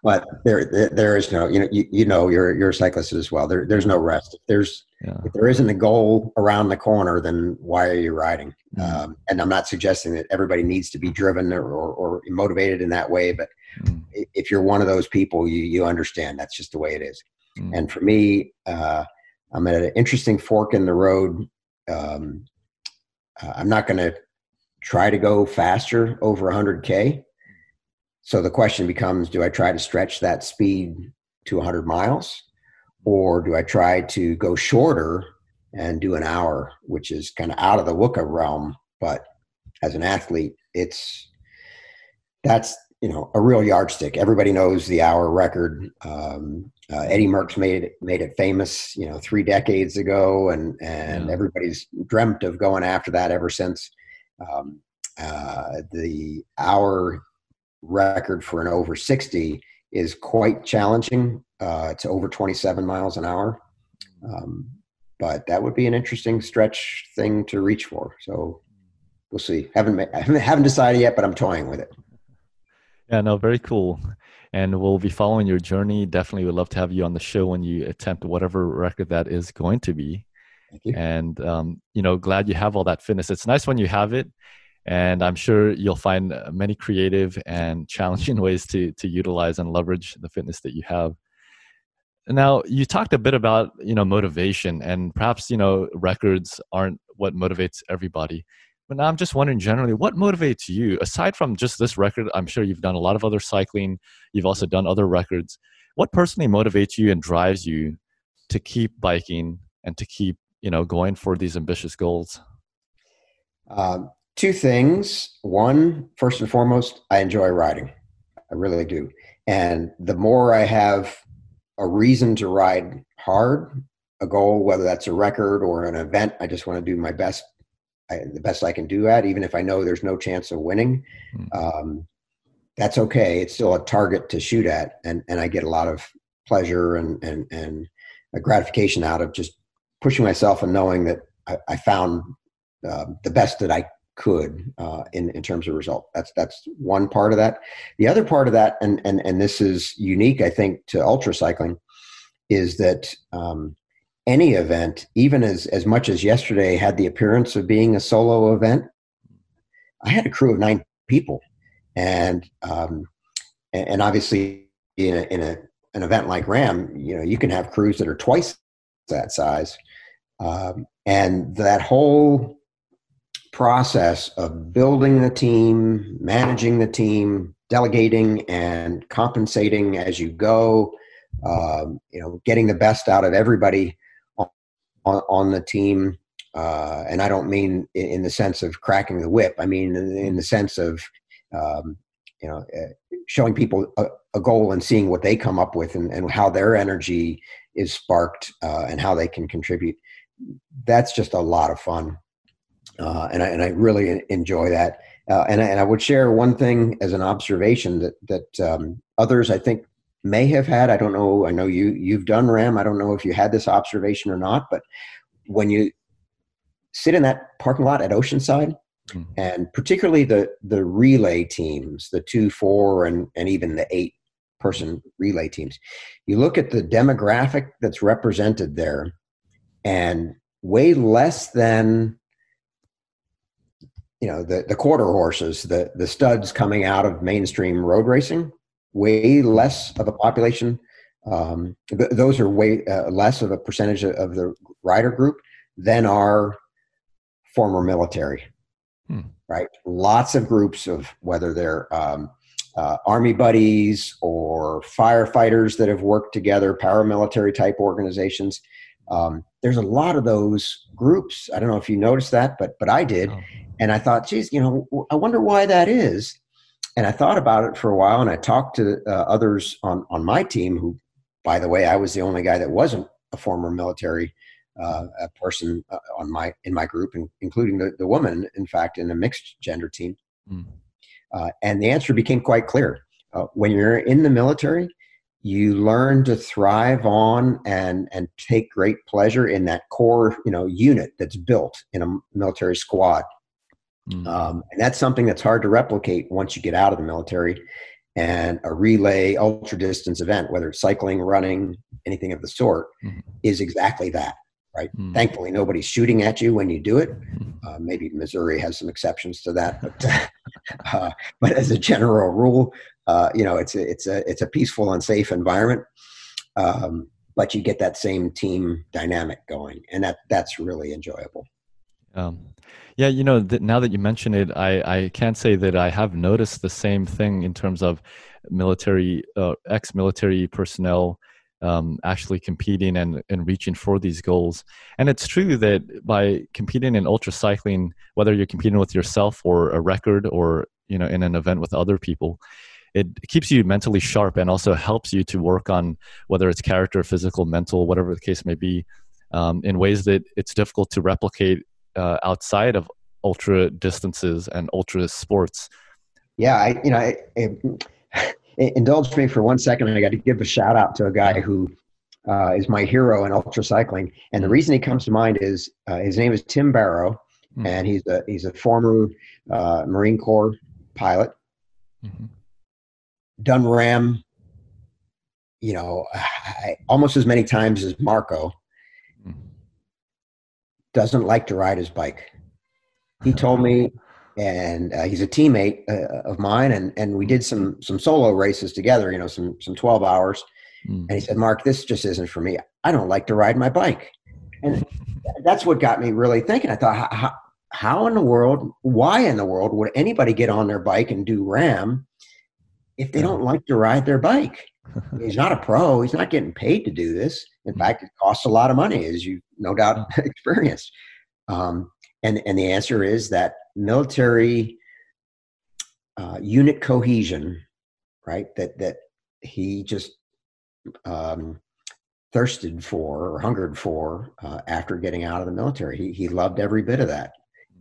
but there, there, there is no, you know, you, you know, you're, you're a cyclist as well. There, there's no rest. If there's, yeah. if there isn't a goal around the corner, then why are you riding? Mm. Um, and I'm not suggesting that everybody needs to be driven or, or, or motivated in that way. But mm. if you're one of those people, you, you understand that's just the way it is. Mm. And for me, uh, I'm at an interesting fork in the road. Um, uh, I'm not going to try to go faster over 100K. So the question becomes do I try to stretch that speed to 100 miles? Or do I try to go shorter and do an hour, which is kind of out of the WUCA realm? But as an athlete, it's that's you know a real yardstick. Everybody knows the hour record. Um, uh, Eddie Merckx made it made it famous, you know, three decades ago, and and yeah. everybody's dreamt of going after that ever since. Um, uh, the hour record for an over 60 is quite challenging. Uh, it's over 27 miles an hour. Um, but that would be an interesting stretch thing to reach for. So we'll see. Haven't haven't decided yet, but I'm toying with it. Yeah, no, very cool. And we'll be following your journey. Definitely would love to have you on the show when you attempt whatever record that is going to be. And um, you know, glad you have all that fitness. It's nice when you have it, and I'm sure you'll find many creative and challenging ways to to utilize and leverage the fitness that you have. Now, you talked a bit about you know motivation, and perhaps you know records aren't what motivates everybody. But now I'm just wondering generally, what motivates you aside from just this record? I'm sure you've done a lot of other cycling. You've also done other records. What personally motivates you and drives you to keep biking and to keep you know going for these ambitious goals? Um, two things. One, first and foremost, I enjoy riding. I really do. And the more I have a reason to ride hard, a goal, whether that's a record or an event, I just want to do my best, I, the best I can do at, even if I know there's no chance of winning. Mm. Um, that's okay. It's still a target to shoot at, and and I get a lot of pleasure and and and a gratification out of just pushing myself and knowing that I, I found uh, the best that I could uh, in in terms of result. That's that's one part of that. The other part of that, and and and this is unique, I think, to ultra cycling, is that um, any event, even as as much as yesterday had the appearance of being a solo event, I had a crew of nine people, and um, and, obviously in a, in a an event like RAAM you know you can have crews that are twice that size. Um, and that whole process of building the team managing the team delegating and compensating as you go um, you know getting the best out of everybody on, on the team uh, and I don't mean in, in, the sense of cracking the whip. I mean in, in the sense of um, you know uh, showing people a, a, goal and seeing what they come up with and, and how their energy is sparked uh, and how they can contribute. That's just a lot of fun, uh, and I and I really enjoy that. Uh, and I, and I would share one thing as an observation that that um, others I think may have had. I don't know. I know you you've done RAAM. I don't know if you had this observation or not, but when you sit in that parking lot at Oceanside, mm-hmm. and particularly the the relay teams, the two, four, and and even the eight person relay teams, you look at the demographic that's represented there, and way less than you know the the quarter horses, the the studs coming out of mainstream road racing, way less of a population. Um, th- those are way uh, less of a percentage of, of the rider group than are former military, hmm. right? Lots of groups of whether they're um, uh, army buddies or firefighters that have worked together, paramilitary type organizations. Um, there's a lot of those groups. I don't know if you noticed that, but but I did, oh. and I thought, geez, you know, I wonder why that is. And I thought about it for a while, and I talked to uh, others on on my team who, by the way, I was the only guy that wasn't a former military uh, a person uh, on my in my group, and including the, the woman, in fact, in a mixed gender team. Mm. Uh, and the answer became quite clear. Uh, when you're in the military, you learn to thrive on and and take great pleasure in that core you know unit that's built in a military squad. Mm. Um, and that's something that's hard to replicate once you get out of the military. And a relay ultra distance event, whether it's cycling, running, anything of the sort, mm-hmm. is exactly that right? Mm. Thankfully, nobody's shooting at you when you do it. Hmm. Uh, maybe Missouri has some exceptions to that, but uh, but as a general rule, uh, you know, it's a, it's a it's a peaceful and safe environment. Um, but you get that same team dynamic going, and that that's really enjoyable. Um, yeah, you know, th- now that you mention it, I I can't say that I have noticed the same thing in terms of military uh, ex-military personnel um, actually competing and, and reaching for these goals. And it's true that by competing in ultra cycling, whether you're competing with yourself or a record or you know in an event with other people, it keeps you mentally sharp and also helps you to work on whether it's character, physical, mental, whatever the case may be, um, in ways that it's difficult to replicate uh, outside of ultra distances and ultra sports. Yeah, I, you know, I, I, indulge me for one second. I got to give a shout out to a guy who uh, is my hero in ultra cycling, and the reason he comes to mind is uh, his name is Tim Barrow, mm-hmm. and he's a he's a former uh, Marine Corps pilot. Mm-hmm. Done RAAM, you know, I, almost as many times as Marko. Doesn't like to ride his bike. He told me and uh, he's a teammate uh, of mine and and we did some some solo races together you know some some 12 hours. Mm. and he said mark this just isn't for me. I don't like to ride my bike. And that's what got me really thinking. I thought how, how in the world why in the world would anybody get on their bike and do RAAM if they don't like to ride their bike he's not a pro he's not getting paid to do this in hmm. fact it costs a lot of money as you no doubt experienced um, and and the answer is that military uh, unit cohesion, right? That that he just um, thirsted for or hungered for uh, after getting out of the military. He he loved every bit of that,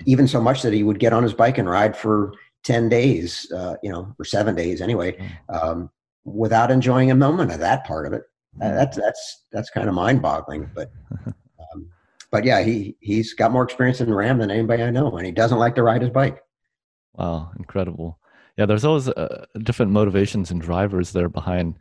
even so much that he would get on his bike and ride for ten days, uh, you know, or seven days anyway, mm. um, without enjoying a moment of that part of it. Uh, that's that's that's kind of mind boggling, but. Um, but yeah, he he's got more experience in RAAM than anybody I know, and he doesn't like to ride his bike. Wow, incredible! Yeah, there's always uh, different motivations and drivers there behind,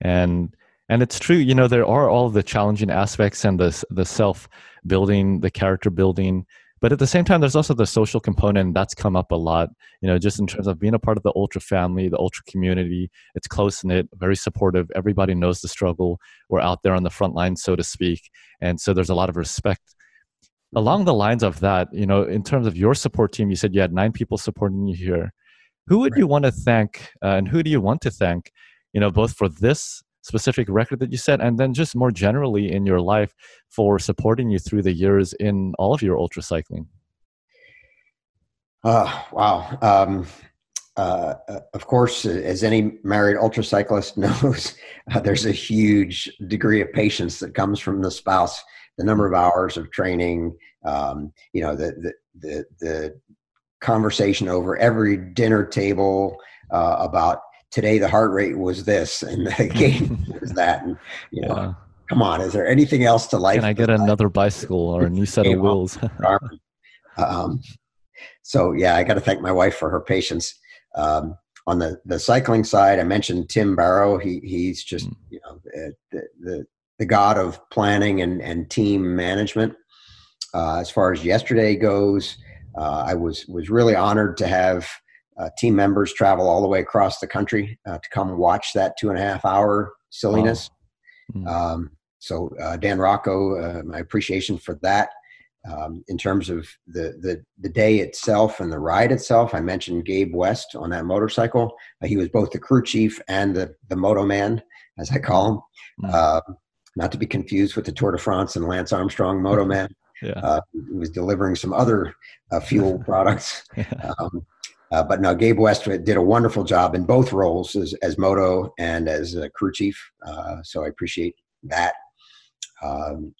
and and it's true. You know, there are all the challenging aspects and the the self building, the character building, but at the same time there's also the social component that's come up a lot you know just in terms of being a part of the ultra family the ultra community. It's close knit very supportive. Everybody knows the struggle. We're out there on the front line so to speak. And so there's a lot of respect. Along the lines of that you know in terms of your support team you said you had nine people supporting you here. Who would right. you want to thank uh, and who do you want to thank you know both for this specific record that you set and then just more generally in your life for supporting you through the years in all of your ultra cycling uh, wow. Um, uh, uh of course as any married ultra cyclist knows uh, there's a huge degree of patience that comes from the spouse the number of hours of training um, you know the, the the the conversation over every dinner table uh, about today the heart rate was this and the game was that and you know yeah. come on is there anything else to life can i get another bicycle or a new set of wheels? um, so yeah i got to thank my wife for her patience. Um, on the the cycling side i mentioned tim barrow. He he's just mm. you know the, the the god of planning and and team management. Uh, as far as yesterday goes uh, i was was really honored to have uh, team members travel all the way across the country uh, to come watch that two and a half hour silliness. Wow. Mm. Um, so uh, Dan Rocco, uh, my appreciation for that. Um, in terms of the, the the day itself and the ride itself, I mentioned Gabe West on that motorcycle. Uh, he was both the crew chief and the the moto man, as I call him. Mm. not to be confused with the Tour de France and Lance Armstrong moto man. Yeah. he was delivering some other fuel products. yeah. um, uh, but no, Gabe West did a wonderful job in both roles as, as moto and as a crew chief. Uh, so I appreciate that. Um,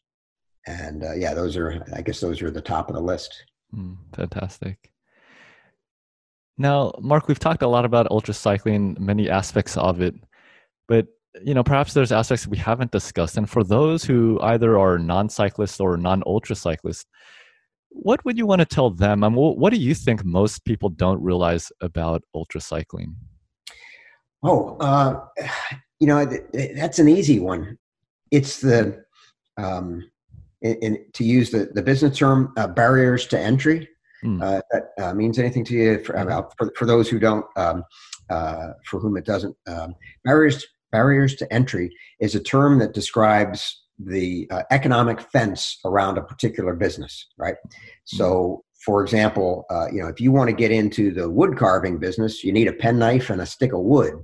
and uh, yeah, those are, I guess those are the top of the list. Mm, fantastic. Now, Marc, we've talked a lot about ultra cycling, many aspects of it, but you know, perhaps there's aspects we haven't discussed. And for those who either are non-cyclists or non-ultra cyclists, what would you want to tell them? And what do you think most people don't realize about ultra cycling? Oh, uh, you know, that's an easy one. It's the, um, in, in, to use the, the business term, uh, barriers to entry. Mm. Uh, that uh, means anything to you for, about, for, for those who don't, um, uh, for whom it doesn't. Um, barriers barriers to entry is a term that describes the uh, economic fence around a particular business, right? So, mm-hmm. for example, uh, you know, if you want to get into the wood carving business, you need a penknife and a stick of wood.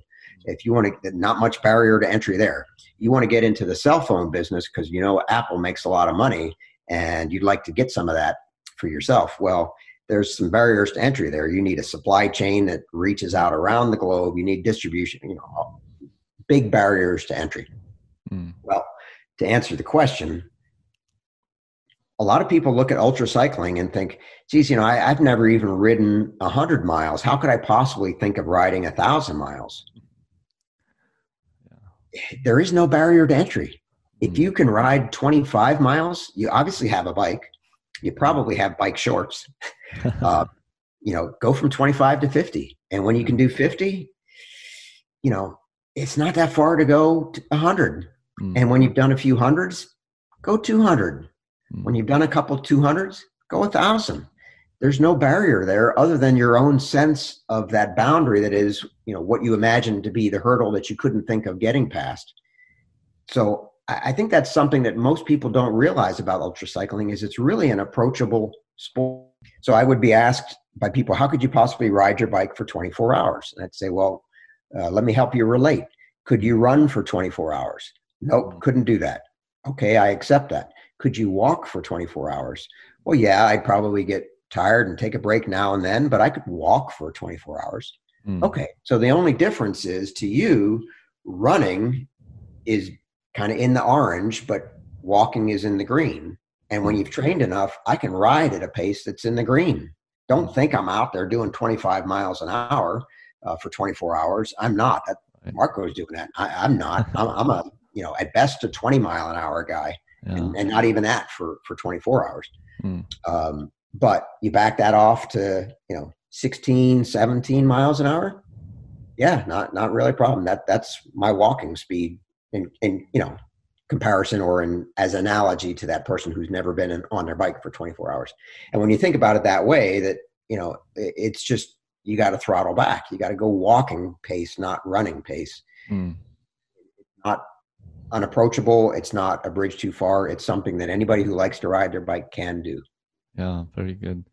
If you want to, not much barrier to entry there. You want to get into the cell phone business because you know Apple makes a lot of money, and you'd like to get some of that for yourself. Well, there's some barriers to entry there. You need a supply chain that reaches out around the globe. You need distribution. You know, big barriers to entry. Mm. Well, to answer the question, a lot of people look at ultra cycling and think, geez, you know, I, have never even ridden 100 miles. How could I possibly think of riding a 1,000 miles? Yeah. There is no barrier to entry. If hmm. you can ride 25 miles, you obviously have a bike. You probably have bike shorts. uh, you know, go from 25 to 50. And when you can do 50, you know, it's not that far to go to 100. Mm. And when you've done a few hundreds, go 200. Mm. When you've done a couple 200s, go a thousand. There's no barrier there other than your own sense of that boundary that is, you know, what you imagine to be the hurdle that you couldn't think of getting past. So I think that's something that most people don't realize about ultracycling is it's really an approachable sport. So I would be asked by people, how could you possibly ride your bike for 24 hours? And I'd say, well, uh, let me help you relate. Could you run for 24 hours? Nope, mm. couldn't do that. Okay, I accept that. Could you walk for 24 hours? Well, yeah, I'd probably get tired and take a break now and then, but I could walk for 24 hours. Mm. Okay, so the only difference is to you, running is kind of in the orange, but walking is in the green. And when mm. you've trained enough, I can ride at a pace that's in the green. Don't think I'm out there doing 25 miles an hour uh, for 24 hours. I'm not. Marko's doing that. I, am not. I'm, I'm, a you know at best a 20 mile an hour guy yeah. and, and, not even that for for 24 hours hmm. um, but you back that off to you know 16 17 miles an hour yeah not not really a problem that that's my walking speed in and you know comparison or in as analogy to that person who's never been in, on their bike for 24 hours. And when you think about it that way, that you know, it's just you got to throttle back. You got to go walking pace, not running pace. Mm. Not unapproachable. It's not a bridge too far. It's something that anybody who likes to ride their bike can do. Yeah, very good.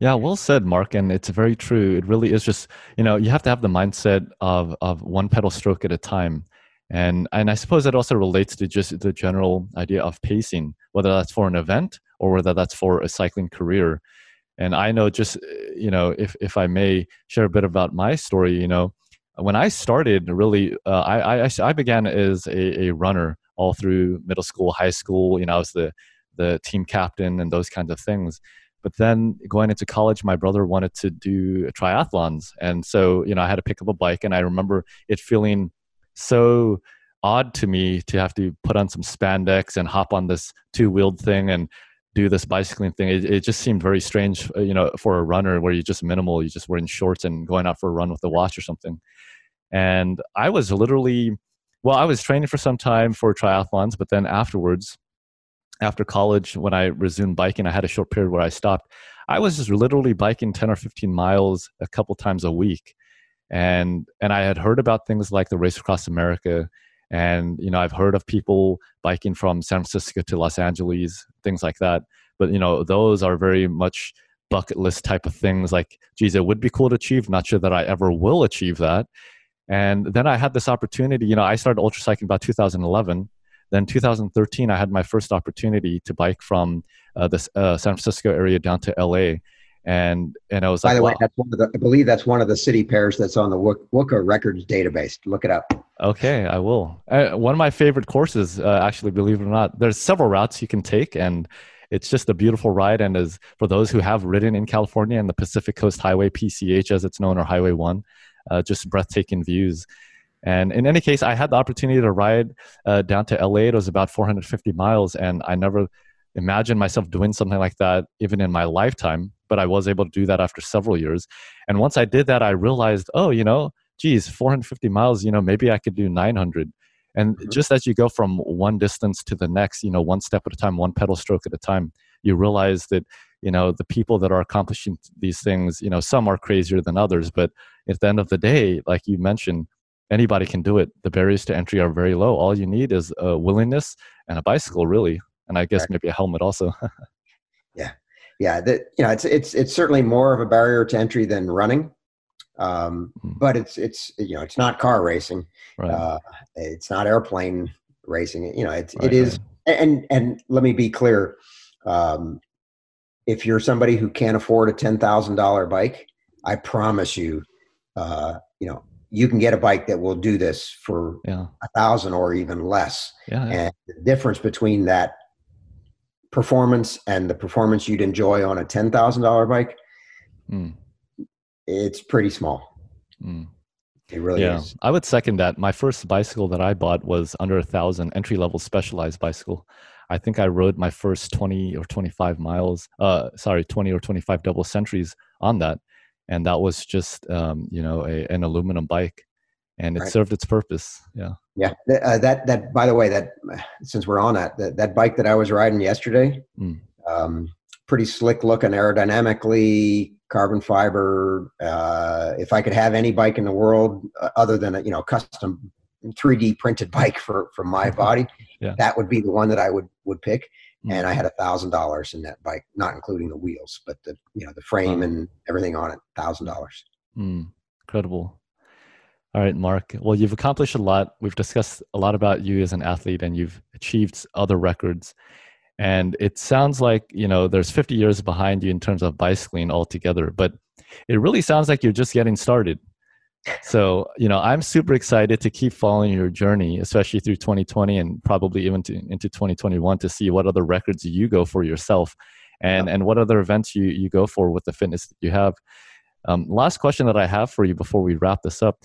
Yeah, well said, Marc. And it's very true. It really is just, you know, you have to have the mindset of, of one pedal stroke at a time. And, and I suppose that also relates to just the general idea of pacing, whether that's for an event or whether that's for a cycling career. And I know just, you know, if, if I may share a bit about my story, you know, when I started, really, uh, I, I, I began as a, a runner all through middle school, high school. You know, I was the, the team captain and those kinds of things. But then going into college, my brother wanted to do triathlons. And so, you know, I had to pick up a bike. And I remember it feeling so odd to me to have to put on some spandex and hop on this two wheeled thing and do this bicycling thing. It, it, just seemed very strange, uh, you know, for a runner where you're just minimal, you're just wearing shorts and going out for a run with a watch or something. And I was literally, well, I was training for some time for triathlons, but then afterwards, after college, when I resumed biking, I had a short period where I stopped. I was just literally biking 10 or 15 miles a couple times a week. And, and I had heard about things like the Race Across America. And, you know, I've heard of people biking from San Francisco to Los Angeles, things like that. But, you know, those are very much bucket list type of things like, geez, it would be cool to achieve. Not sure that I ever will achieve that. And then I had this opportunity, you know, I started ultra cycling about 2011 then 2013, I had my first opportunity to bike from uh, the uh, San Francisco area down to LA. And and I was by like, the way, that's one of the, I believe that's one of the city pairs that's on the WUCA Records database. Look it up. Okay, I will. Uh, one of my favorite courses, uh, actually, believe it or not, there's several routes you can take, and it's just a beautiful ride. And as for those who have ridden in California and the Pacific Coast Highway, PCH as it's known, or Highway One, uh, just breathtaking views. And in any case, I had the opportunity to ride uh, down to LA. It was about 450 miles, and I never imagined myself doing something like that even in my lifetime. But I was able to do that after several years. And once I did that, I realized, oh, you know, geez, 450 miles, you know, maybe I could do 900. And mm-hmm. just as you go from one distance to the next, you know, one step at a time, one pedal stroke at a time, you realize that, you know, the people that are accomplishing these things, you know, some are crazier than others. But at the end of the day, like you mentioned, anybody can do it. The barriers to entry are very low. All you need is a willingness and a bicycle, really, and I guess right. maybe a helmet also. yeah, yeah. That you know, it's it's it's certainly more of a barrier to entry than running, um, mm. but it's it's you know it's not car racing. Right. Uh, it's not airplane racing. You know, it's right, it is. And and let me be clear. Um, if you're somebody who can't afford a ten thousand dollar bike, I promise you, uh, you know, you can get a bike that will do this for a thousand or even less. Yeah, yeah. And the difference between that performance and the performance you'd enjoy on a ten thousand dollar bike, mm. it's pretty small. Mm. It really yeah, is. I would second that. My first bicycle that I bought was under a thousand, entry level specialized bicycle. I think I rode my first 20 or 25 miles, uh, sorry, 20 or 25 double centuries on that. And that was just um, you know a, an aluminum bike. And it right. served its purpose. Yeah. Yeah. Uh, that that by the way that since we're on that that, that bike that i was riding yesterday mm. um, pretty slick looking aerodynamically carbon fiber uh, if i could have any bike in the world uh, other than a you know custom 3d printed bike for for my body yeah. that would be the one that i would would pick mm. and I had a thousand dollars in that bike, not including the wheels, but the you know the frame wow. and everything on it, thousand dollars. Mm. Incredible. All right, Marc. Well, you've accomplished a lot. We've discussed a lot about you as an athlete, and you've achieved other records. And it sounds like you know there's 50 years behind you in terms of bicycling altogether, but it really sounds like you're just getting started so you know i'm super excited to keep following your journey especially through 2020 and probably even to, into 2021 to see what other records you go for yourself and yeah. and what other events you you go for with the fitness that you have. Um, last question that i have for you before we wrap this up.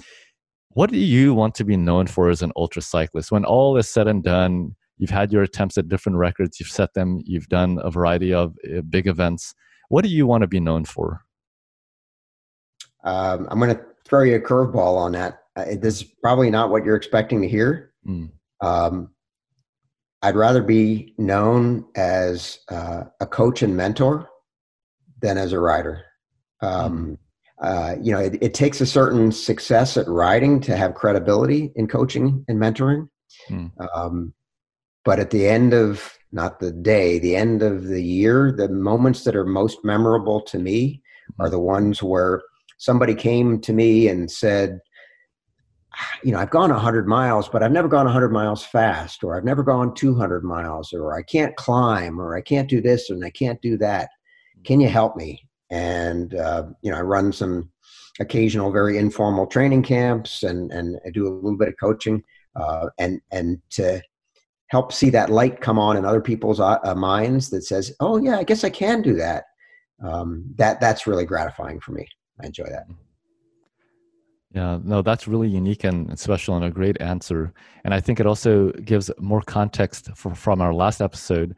What do you want to be known for as an ultra cyclist when all is said and done you've had your attempts at different records you've set them you've done a variety of uh, big events. What do you want to be known for? Um, i'm going to throw you a curveball on that. Uh, this is probably not what you're expecting to hear. Mm. Um, I'd rather be known as uh, a coach and mentor than as a rider. Um, uh, you know, it, it, takes a certain success at riding to have credibility in coaching and mentoring. Mm. Um, but at the end of not the day, the end of the year, the moments that are most memorable to me are the ones where somebody came to me and said, you know, I've gone 100 miles, but I've never gone 100 miles fast, or I've never gone 200 miles, or I can't climb, or I can't do this, and I can't do that. Can you help me? And, uh, you know, I run some occasional, very informal training camps and, and I do a little bit of coaching. Uh, and, and to help see that light come on in other people's uh, uh, minds that says, oh, yeah, I guess I can do that. Um, that that's really gratifying for me. I enjoy that. Yeah, no, that's really unique and special and a great answer. And I think it also gives more context for, from our last episode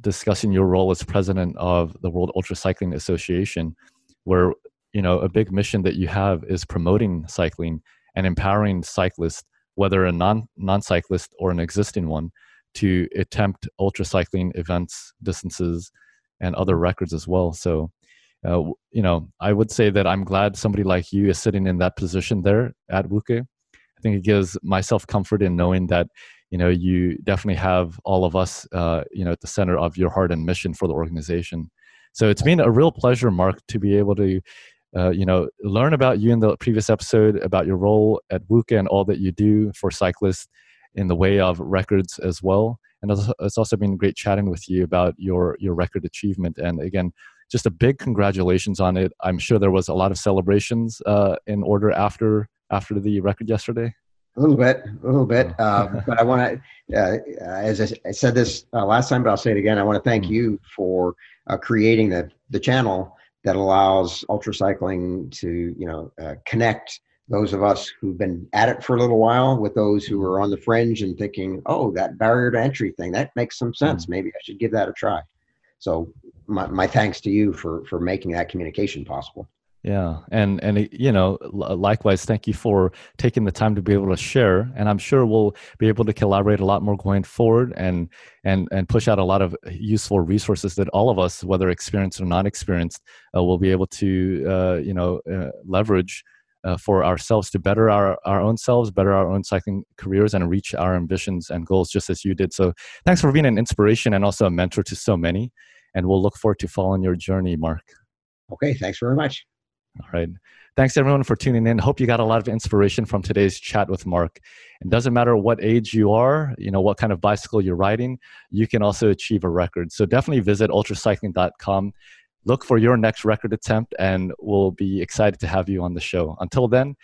discussing your role as president of the World Ultra Cycling Association, where you know a big mission that you have is promoting cycling and empowering cyclists, whether a non non cyclist or an existing one, to attempt ultra cycling events, distances, and other records as well. So uh, you know, I would say that I'm glad somebody like you is sitting in that position there at WUCA. I think it gives myself comfort in knowing that, you know, you definitely have all of us, uh, you know, at the center of your heart and mission for the organization. So it's been a real pleasure, Marc, to be able to, uh, you know, learn about you in the previous episode about your role at WUCA and all that you do for cyclists in the way of records as well. And it's also been great chatting with you about your your record achievement. And again, just a big congratulations on it. I'm sure there was a lot of celebrations uh, in order after after the record yesterday. A little bit, a little bit. Uh, but I want to, uh, as I, said this uh, last time, but I'll say it again. I want to thank mm-hmm. you for uh, creating the the channel that allows ultra cycling to you know uh, connect those of us who've been at it for a little while with those who are on the fringe and thinking, oh, that barrier to entry thing that makes some sense. Mm-hmm. Maybe I should give that a try. So my, my thanks to you for for making that communication possible yeah and and you know likewise thank you for taking the time to be able to share and i'm sure we'll be able to collaborate a lot more going forward and and and push out a lot of useful resources that all of us whether experienced or not experienced uh, will be able to uh, you know uh, leverage uh, for ourselves to better our, our own selves, better our own cycling careers, and reach our ambitions and goals just as you did. So, thanks for being an inspiration and also a mentor to so many and we'll look forward to following your journey, Marc. Okay, thanks very much. All right. Thanks everyone for tuning in. Hope you got a lot of inspiration from today's chat with Marc. It doesn't matter what age you are, you know, what kind of bicycle you're riding, you can also achieve a record. So definitely visit ultracycling.com. Look for your next record attempt and we'll be excited to have you on the show. Until then,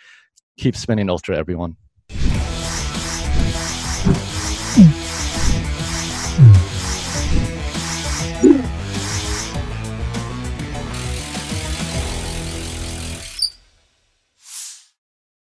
keep spinning ultra everyone.